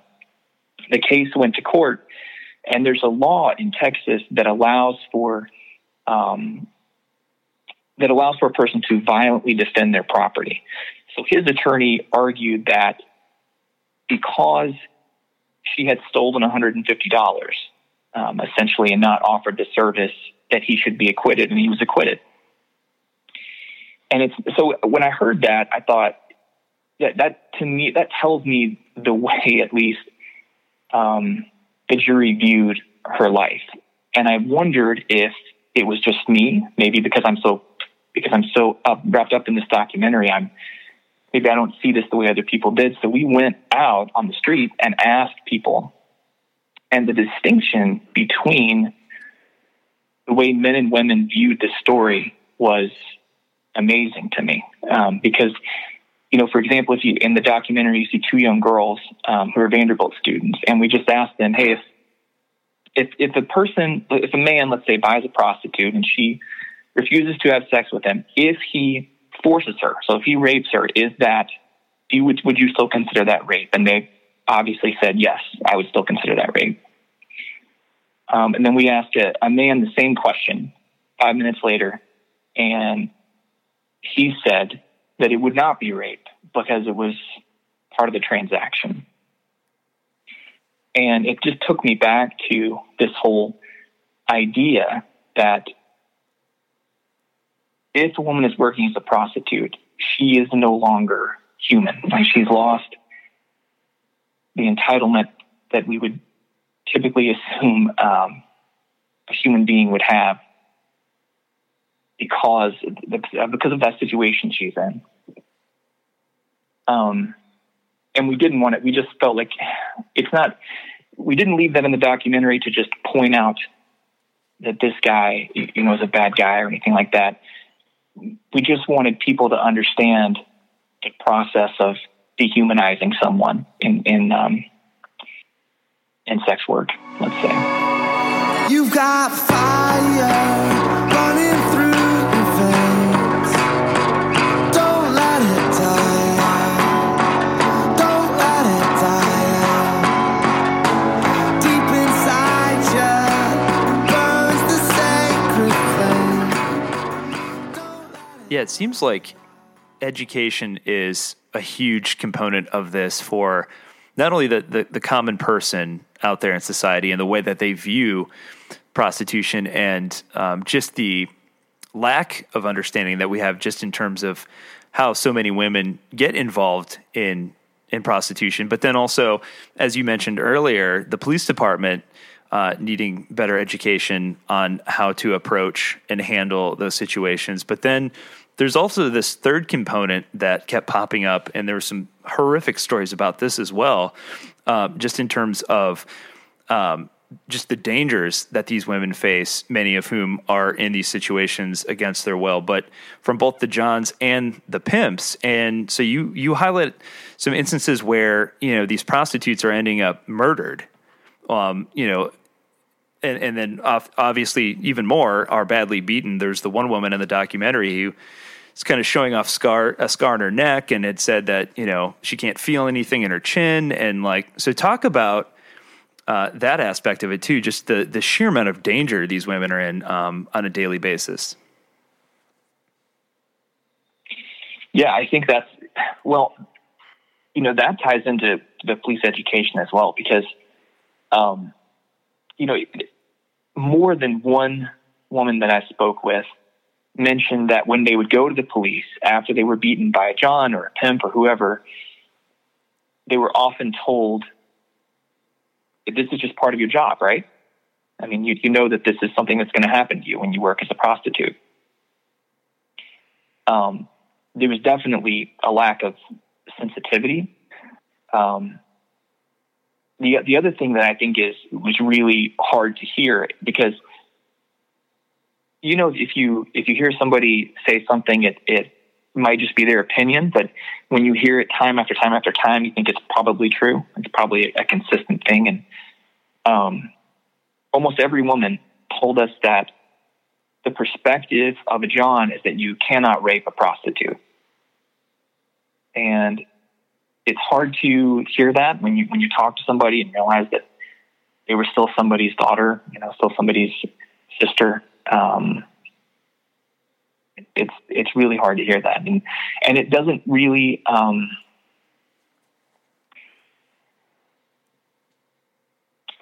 the case went to court. And there's a law in Texas that allows for um, that allows for a person to violently defend their property. So his attorney argued that because she had stolen $150, um, essentially, and not offered the service, that he should be acquitted, and he was acquitted. And it's so when I heard that, I thought that that to me that tells me the way, at least, um, the jury viewed her life. And I wondered if it was just me, maybe because I'm so because I'm so up, wrapped up in this documentary, I'm maybe I don't see this the way other people did. So we went out on the street and asked people, and the distinction between the way men and women viewed the story was amazing to me um, because you know for example if you in the documentary you see two young girls um, who are vanderbilt students and we just asked them hey if if if a person if a man let's say buys a prostitute and she refuses to have sex with him if he forces her so if he rapes her is that you would would you still consider that rape? And they obviously said yes i would still consider that rape. Um, and then we asked a, a man the same question five minutes later and he said that it would not be rape because it was part of the transaction. And it just took me back to this whole idea that if a woman is working as a prostitute, she is no longer human. Like she's lost the entitlement that we would typically assume um, a human being would have because because of that situation she's in. Um, and we didn't want it. We just felt like it's not. We didn't leave that in the documentary to just point out that this guy, you know, is a bad guy or anything like that. We just wanted people to understand the process of dehumanizing someone in in um, in sex work. Let's say. You've got fire burning Yeah, it seems like education is a huge component of this for not only the, the, the, common person out there in society and the way that they view prostitution and um, just the lack of understanding that we have just in terms of how so many women get involved in in prostitution, but then also, as you mentioned earlier, the police department uh, needing better education on how to approach and handle those situations. But then there's also this third component that kept popping up, and there were some horrific stories about this as well, uh, just in terms of um, just the dangers that these women face, many of whom are in these situations against their will, but from both the Johns and the pimps. And so you you highlight some instances where you know these prostitutes are ending up murdered. Um, you know, and, and then obviously even more are badly beaten. There's the one woman in the documentary who is kind of showing off scar a scar on her neck, and it said that you know she can't feel anything in her chin, and like so talk about uh, that aspect of it too, just the the sheer amount of danger these women are in um, on a daily basis. Yeah, I think that's well, you know, that ties into the police education as well because, um, you know, more than one woman that I spoke with mentioned that when they would go to the police after they were beaten by a John or a pimp or whoever, they were often told, "This is just part of your job, right?" I mean, you you know that this is something that's going to happen to you when you work as a prostitute. Um, there was definitely a lack of sensitivity. Um, the the other thing that I think is was really hard to hear because you know if you if you hear somebody say something it it might just be their opinion but when you hear it time after time after time you think it's probably true. It's probably a, a consistent thing. And um, almost every woman told us that the perspective of a John is that you cannot rape a prostitute. And it's hard to hear that when you when you talk to somebody and realize that they were still somebody's daughter, you know, still somebody's sister. Um, it's it's really hard to hear that, and and it doesn't really. Um,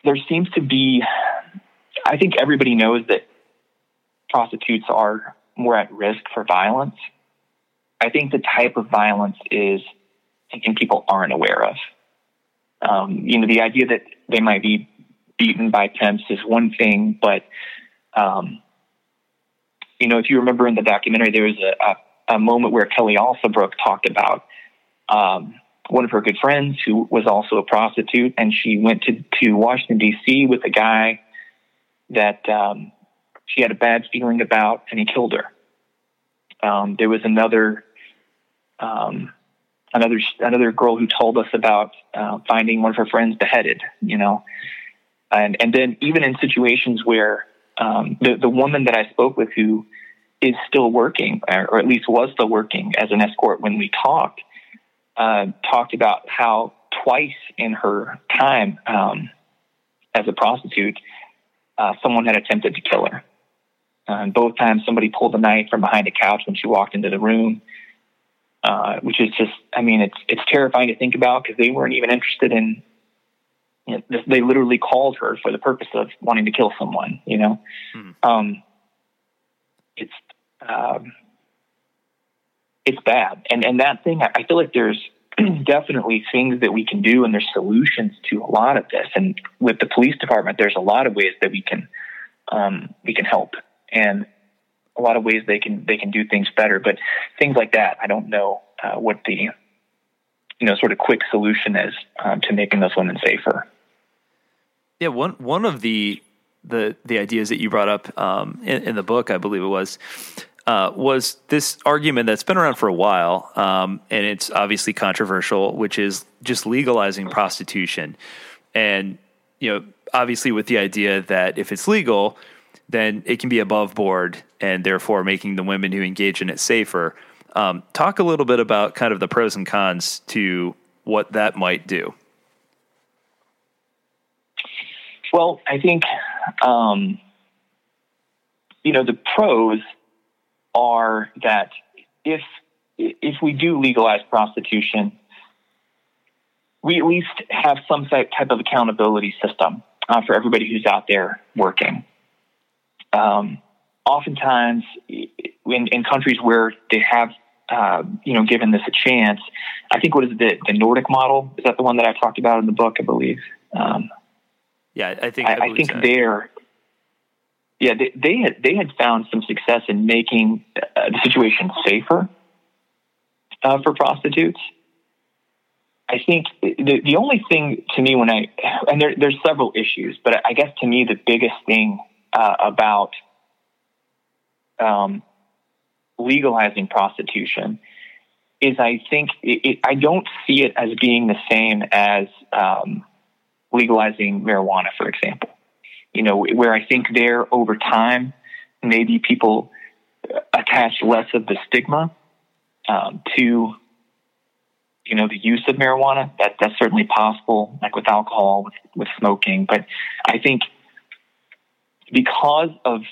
there seems to be, I think everybody knows that prostitutes are more at risk for violence, I think the type of violence is something people aren't aware of. Um, you know, the idea that they might be beaten by pimps is one thing, but um, you know, if you remember in the documentary, there was a, a, a moment where Kelly Alsobrooke talked about um, one of her good friends who was also a prostitute, and she went to to Washington D.C. with a guy that um, she had a bad feeling about, and he killed her. Um, there was another um, another another girl who told us about uh, finding one of her friends beheaded. You know, and and then even in situations where um, the the woman that I spoke with who is still working, or at least was still working as an escort when we talked, uh, talked about how twice in her time um, as a prostitute, uh, someone had attempted to kill her. Uh, both times, somebody pulled a knife from behind a couch when she walked into the room. Uh, which is just, I mean, it's it's terrifying to think about because they weren't even interested in. You know, they literally called her for the purpose of wanting to kill someone. You know, mm-hmm. um, it's um, it's bad, and and that thing, I feel like there's definitely things that we can do, and there's solutions to a lot of this. And with the police department, there's a lot of ways that we can um, we can help, and a lot of ways they can they can do things better. But things like that, I don't know uh, what the you know sort of quick solution is um, to making those women safer. Yeah, one one of the the the ideas that you brought up um, in, in, the book, I believe it was. Uh, was this argument that's been around for a while, um, and it's obviously controversial, which is just legalizing prostitution, and you know, obviously with the idea that if it's legal, then it can be above board and therefore making the women who engage in it safer. Um, talk a little bit about kind of the pros and cons to what that might do. Well, I think, um, you know, the pros are that if if we do legalize prostitution, we at least have some type of accountability system uh, for everybody who's out there working um, oftentimes in, in, countries where they have uh, you know given this a chance, I think what is the the Nordic model is that the one that I talked about in the book, I believe. Um, yeah, I think I, I, I think so. there. Yeah, they, they, had they had found some success in making uh, the situation safer uh, for prostitutes. I think the the only thing to me when I and there, there's several issues, but I guess to me the biggest thing uh, about um, legalizing prostitution is I think it, it, I don't see it as being the same as um, legalizing marijuana, for example. You know, where I think there over time, maybe people attach less of the stigma um, to you know, the use of marijuana. That that's certainly possible, like with alcohol, with, with smoking. But I think because of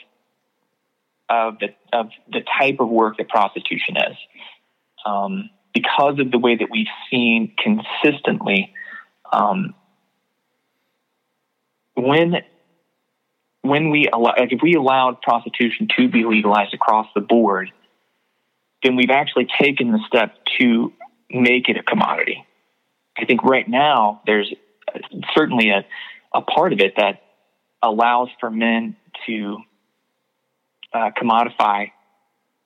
of the of the type of work that prostitution is, um, because of the way that we've seen consistently, um, when when we allow, like if we allowed prostitution to be legalized across the board, then we've actually taken the step to make it a commodity. I think right now there's certainly a, a part of it that allows for men to uh, commodify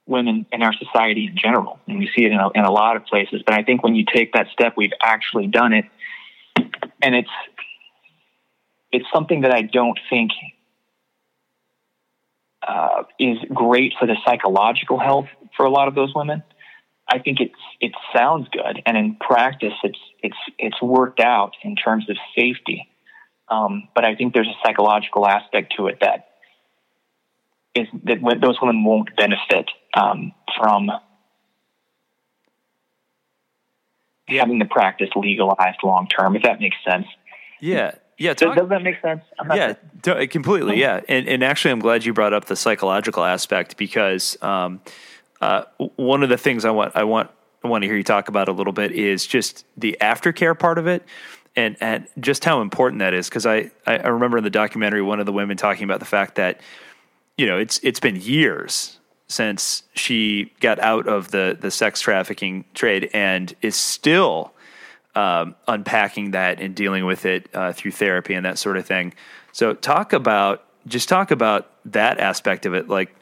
women in our society in general. And we see it in a, in a lot of places. But I think when you take that step, we've actually done it. And it's, it's something that I don't think uh, is great for the psychological health for a lot of those women. I think it's it sounds good, and in practice, it's it's it's worked out in terms of safety. Um, but I think there's a psychological aspect to it that is that those women won't benefit um, from yeah. having the practice legalized long term. If that makes sense. Yeah. Yeah, talk, does, does, that make sense? Yeah, to, completely. Yeah, and and actually, I'm glad you brought up the psychological aspect because um, uh, one of the things I want I want I want to hear you talk about a little bit is just the aftercare part of it. And, and just how important that is because I, I remember in the documentary one of the women talking about the fact that you know it's it's been years since she got out of the the sex trafficking trade and is still um, unpacking that and dealing with it uh, through therapy and that sort of thing. So talk about just talk about that aspect of it, like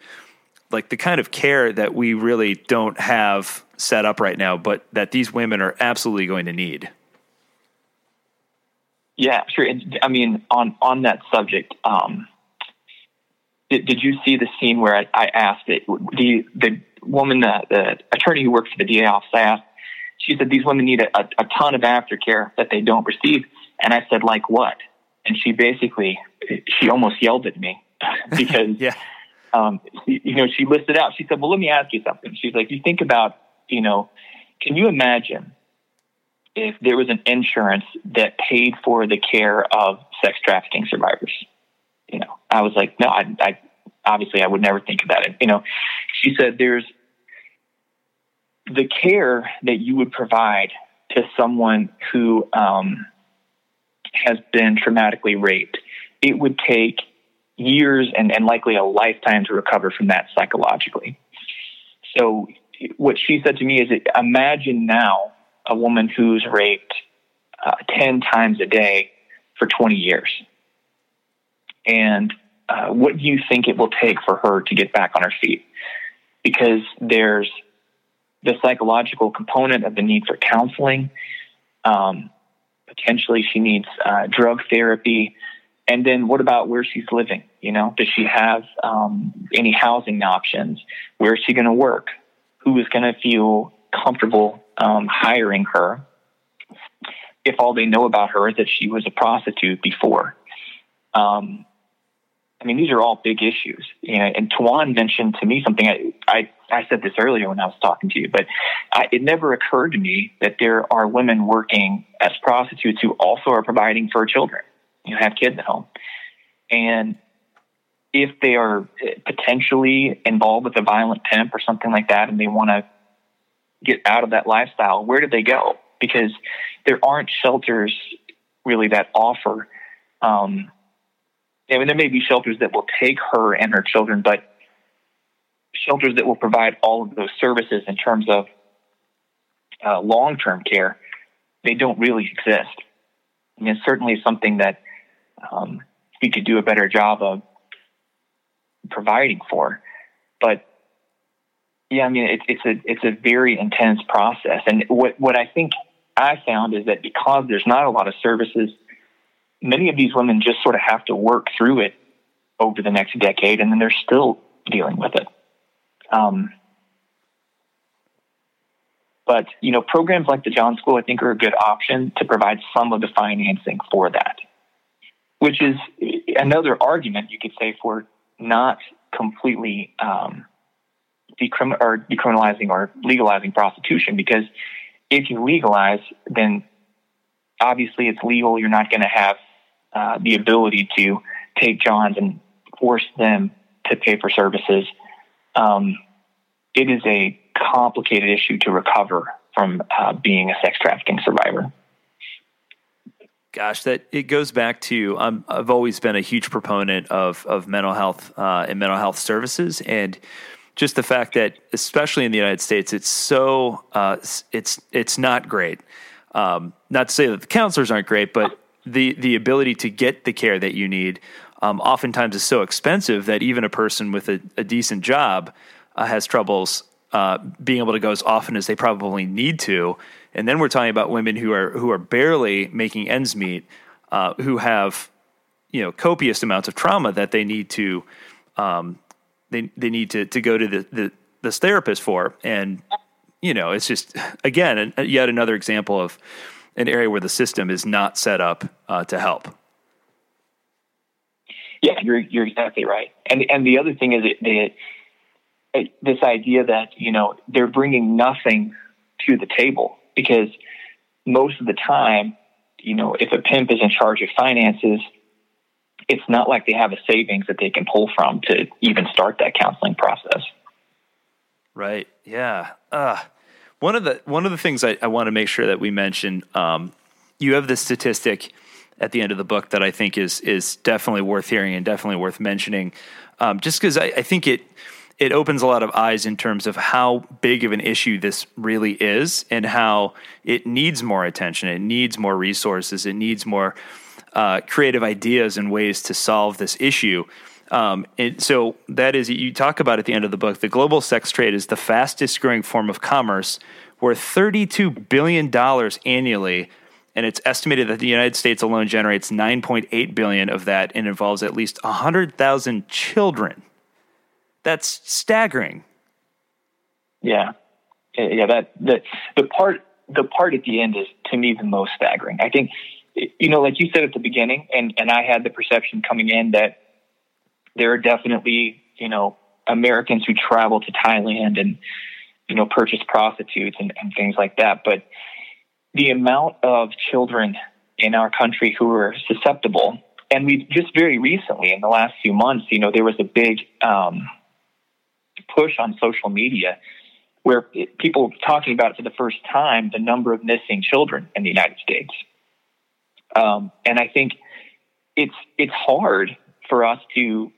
like the kind of care that we really don't have set up right now, but that these women are absolutely going to need. Yeah, sure. I mean, on on that subject, um, did, did you see the scene where I, I asked it? The the woman, the, the attorney who works for the DA office, I asked. She said these women need a, a, a ton of aftercare that they don't receive, and I said, like what? And she basically, she almost yelled at me because yeah um, you know, she listed out, she said, well, let me ask you something. She's like, you think about, you know, can you imagine if there was an insurance that paid for the care of sex trafficking survivors? You know, I was like, no, I, I obviously I would never think about it. You know, she said, there's the care that you would provide to someone who um, has been traumatically raped. It would take years and, and likely a lifetime to recover from that psychologically. So, what she said to me is imagine now a woman who's raped uh, 10 times a day for 20 years. And uh, what do you think it will take for her to get back on her feet? Because there's the psychological component of the need for counseling. Um, potentially, she needs uh, drug therapy. And then what about where she's living? You know, does she have um, any housing options? Where is she going to work? Who is going to feel comfortable um, hiring her if all they know about her is that she was a prostitute before? Um, I mean, these are all big issues. You know, and Tajuan mentioned to me something. I, I, I said this earlier when I was talking to you, but I, it never occurred to me that there are women working as prostitutes who also are providing for children you know, have kids at home. And if they are potentially involved with a violent pimp or something like that and they want to get out of that lifestyle, where do they go? Because there aren't shelters really that offer. Um, I mean, there may be shelters that will take her and her children, but shelters that will provide all of those services in terms of uh, long term care, they don't really exist. And it's certainly something that um, we could do a better job of providing for. But yeah, I mean, it's it's a it's a very intense process, and what what I think I found is that because there's not a lot of services, many of these women just sort of have to work through it over the next decade, and then they're still dealing with it. Um, but you know, programs like the John School, I think, are a good option to provide some of the financing for that which is another argument you could say for not completely um, or decriminalizing or legalizing prostitution because if you legalize, then obviously it's legal. You're not going to have uh, the ability to take Johns and force them to pay for services. Um, it is a complicated issue to recover from uh, being a sex trafficking survivor. Gosh, that it goes back to um, I've always been a huge proponent of of mental health uh, and mental health services, and just the fact that, especially in the United States, it's so uh, it's it's not great. Um, not to say that the counselors aren't great, but the the ability to get the care that you need um, oftentimes is so expensive that even a person with a, a decent job uh, has troubles uh, being able to go as often as they probably need to. And then we're talking about women who are who are barely making ends meet, uh, who have you know copious amounts of trauma that they need to um, they they need to to go to the, the this therapist for. And you know, it's just again yet another example of an area where the system is not set up uh, to help. Yeah, you're you're exactly right. And and the other thing is that this idea that you know they're bringing nothing to the table because most of the time, you know, if a pimp is in charge of finances, it's not like they have a savings that they can pull from to even start that counseling process. Right. Yeah. Uh, one of the one of the things I, I want to make sure that we mention, um, you have this statistic at the end of the book that I think is is definitely worth hearing and definitely worth mentioning, um, just because I, I think it it opens a lot of eyes in terms of how big of an issue this really is and how it needs more attention. It needs more resources. It needs more uh, creative ideas and ways to solve this issue. Um, and so that is, you talk about at the end of the book, the global sex trade is the fastest growing form of commerce, worth $32 billion annually. And it's estimated that the United States alone generates 9.8 billion of that and involves at least 100,000 children. That's staggering. Yeah, yeah. That the the part the part at the end is to me the most staggering. I think you know, like you said at the beginning, and and I had the perception coming in that there are definitely you know Americans who travel to Thailand and you know purchase prostitutes and, and things like that, but the amount of children in our country who are susceptible and we just very recently in the last few months you know there was a big um, push on social media where people talking about for the first time the number of missing children in the United States. Um, and I think it's it's hard for us to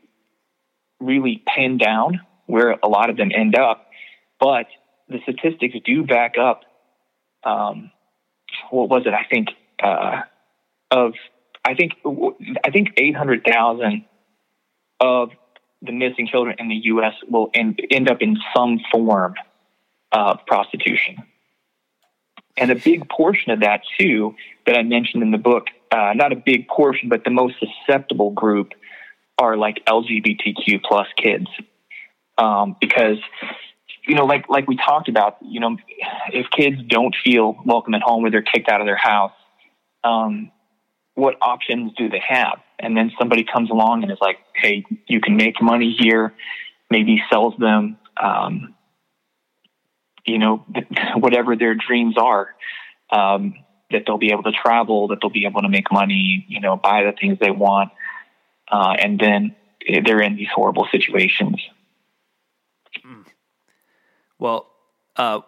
really pin down where a lot of them end up, but the statistics do back up. Um, what was it? I think uh, of I think I think eight hundred thousand of the missing children in the U.S. will end, end up in some form of prostitution. And a big portion of that, too, that I mentioned in the book, uh, not a big portion, but the most susceptible group are like LGBTQ plus kids. Um, because, you know, like, like we talked about, you know, if kids don't feel welcome at home or they're kicked out of their house, um, what options do they have? And then somebody comes along and is like, hey, you can make money here, maybe sells them, um, you know, whatever their dreams are, um, that they'll be able to travel, that they'll be able to make money, you know, buy the things they want. Uh, and then they're in these horrible situations. Hmm. Well, uh,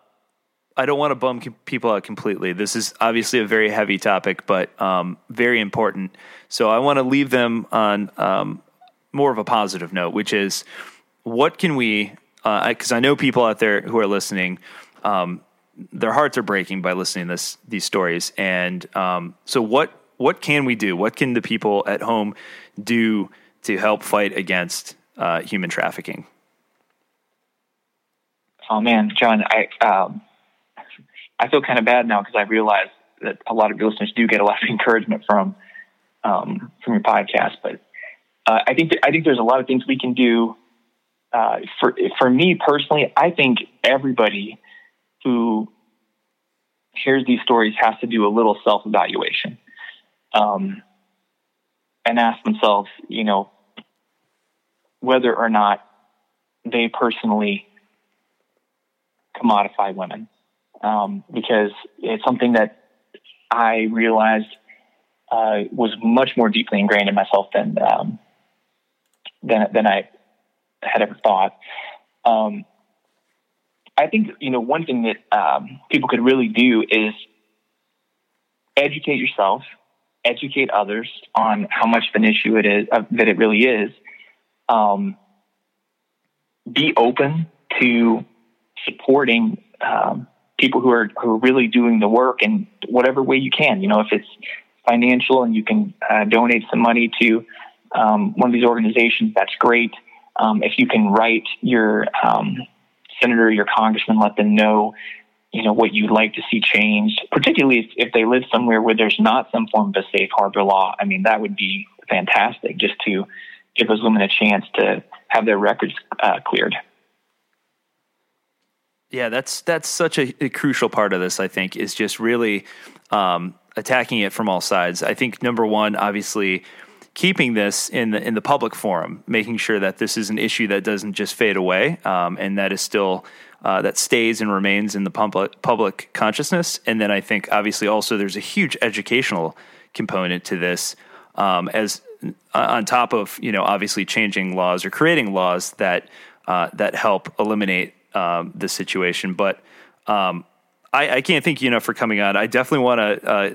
I don't want to bum people out completely. This is obviously a very heavy topic, but um, very important. So I want to leave them on um, more of a positive note, which is what can we? Because uh, I, I, know people out there who are listening, um, their hearts are breaking by listening to this these stories. And um, so, what what can we do? What can the people at home do to help fight against uh, human trafficking? Oh man, John, I um, I feel kind of bad now because I realize that a lot of your listeners do get a lot of encouragement from um, from your podcast. But uh, I think I think there's a lot of things we can do. Uh, for for me personally, I think everybody who hears these stories has to do a little self evaluation um, and ask themselves, you know, whether or not they personally commodify women. Um, because it's something that I realized uh, was much more deeply ingrained in myself than um, than than I had ever thought. Um, I think you know one thing that um, people could really do is educate yourself, educate others on how much of an issue it is uh, that it really is. Um, be open to supporting um, people who are who are really doing the work in whatever way you can. You know, if it's financial and you can uh, donate some money to um, one of these organizations, that's great. Um, if you can write your um, senator, your congressman, let them know, you know, what you'd like to see changed, particularly if, if they live somewhere where there's not some form of a safe harbor law. I mean, that would be fantastic just to give those women a chance to have their records uh, cleared. Yeah, that's that's such a, a, crucial part of this. I think is just really um, attacking it from all sides. I think number one, obviously, keeping this in the in the public forum, making sure that this is an issue that doesn't just fade away, um, and that is still uh, that stays and remains in the public public consciousness. And then I think obviously also there's a huge educational component to this, um, as uh, on top of you know obviously changing laws or creating laws that uh, that help eliminate um, the situation. But um, I, I, can't thank you enough for coming on. I definitely want to uh,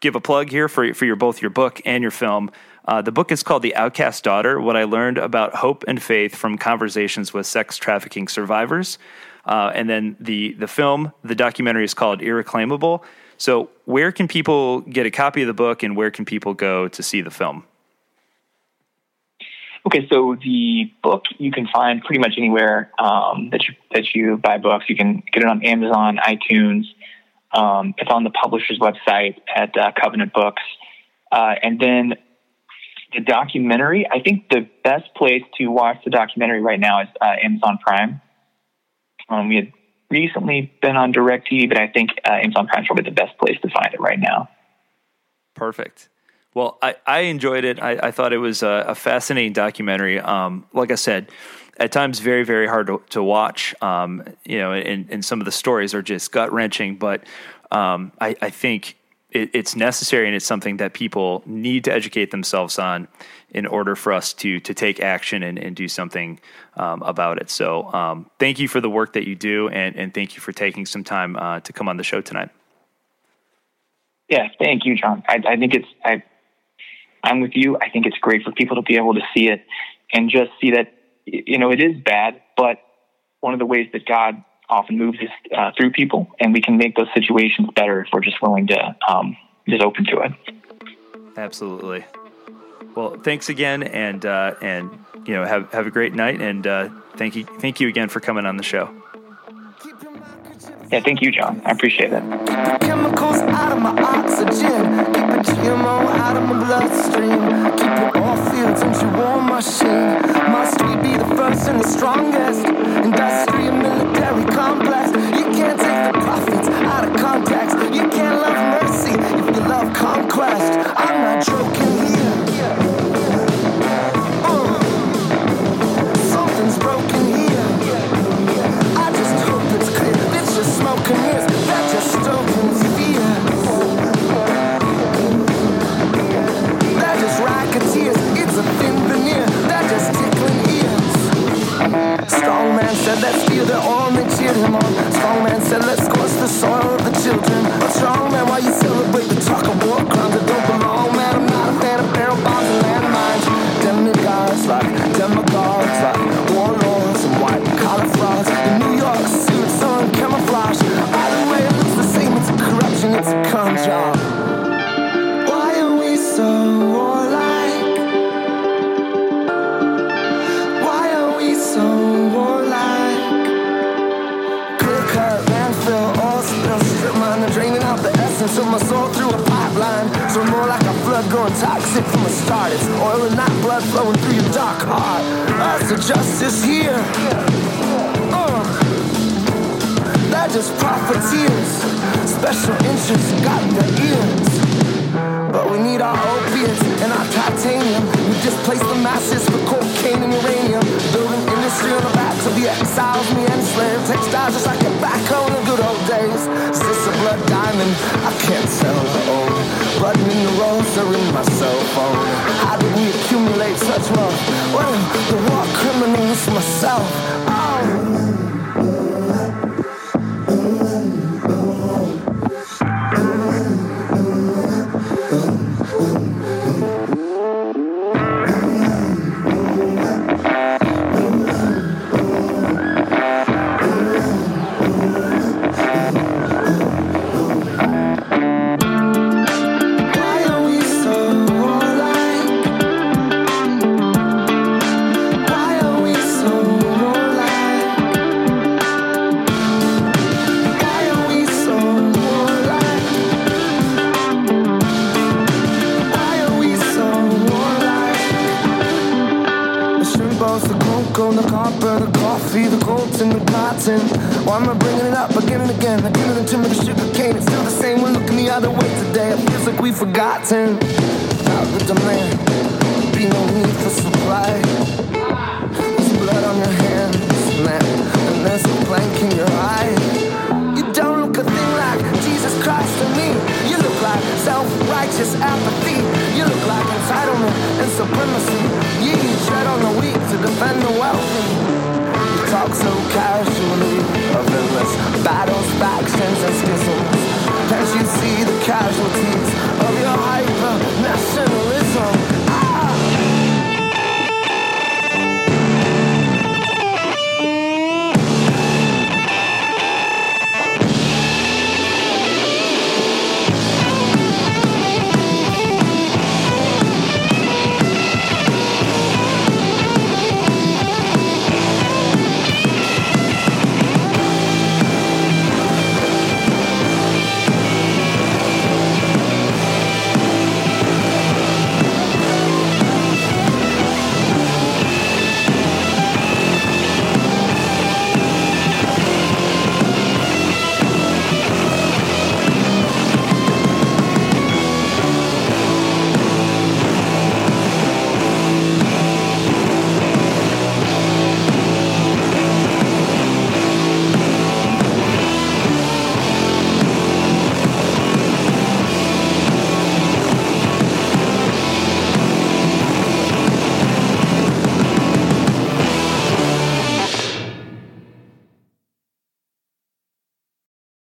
give a plug here for for your both your book and your film. Uh, the book is called The Outcast Daughter What I Learned About Hope and Faith from Conversations with Sex Trafficking Survivors. Uh, and then the, the film, the documentary is called Irreclaimable. So, where can people get a copy of the book and where can people go to see the film? Okay, so the book you can find pretty much anywhere um, that you that you buy books. You can get it on Amazon, iTunes. Um, it's on the publisher's website at uh, Covenant Books, uh, and then the documentary. I think the best place to watch the documentary right now is uh, Amazon Prime. Um, we had recently been on DirecTV, but I think uh, Amazon Prime is probably the best place to find it right now. Perfect. Well, I, I enjoyed it. I, I thought it was a, a fascinating documentary. Um, like I said, at times very, very hard to, to watch. Um, you know, and, and some of the stories are just gut wrenching, but um, I, I think it, it's necessary and it's something that people need to educate themselves on in order for us to to take action and, and do something um, about it. So, um, thank you for the work that you do, and, and thank you for taking some time uh, to come on the show tonight. Yeah, thank you, John. I, I think it's I I'm with you. I think it's great for people to be able to see it and just see that, you know, it is bad, but one of the ways that God often moves uh, through people, and we can make those situations better if we're just willing to um, just open to it. Absolutely. Well, thanks again, and uh, and you know, have have a great night, and uh, thank you thank you again for coming on the show. Yeah, thank you, John. I appreciate it. Keep the chemicals out of my oxygen. Keep the GMO out of my bloodstream. Keep it all fields into war machine. Must we be the first and the strongest? Industry said let's steal the oil and cheered him on. Strong man said let's scorch the soil of the children. But strong man, why you celebrate the talk of war crimes that don't belong? Man, I'm not a fan of barrel bombs and landmines. Demigods like of my soul through a pipeline. So more like a flood going toxic from the start. It's oil and not blood flowing through your dark heart. Us the justice here. Uh, they're just profiteers. Special interests got their ears. We need our opiates and our titanium. We displace the masses for cocaine and uranium. Building industry on the backs of the exiles, and slaves. Textiles just like a back in the good old days. Is this a blood diamond? I can't tell. Oh, button in the rose or in my cell phone. How did we accumulate such wealth? Well, the war criminals myself.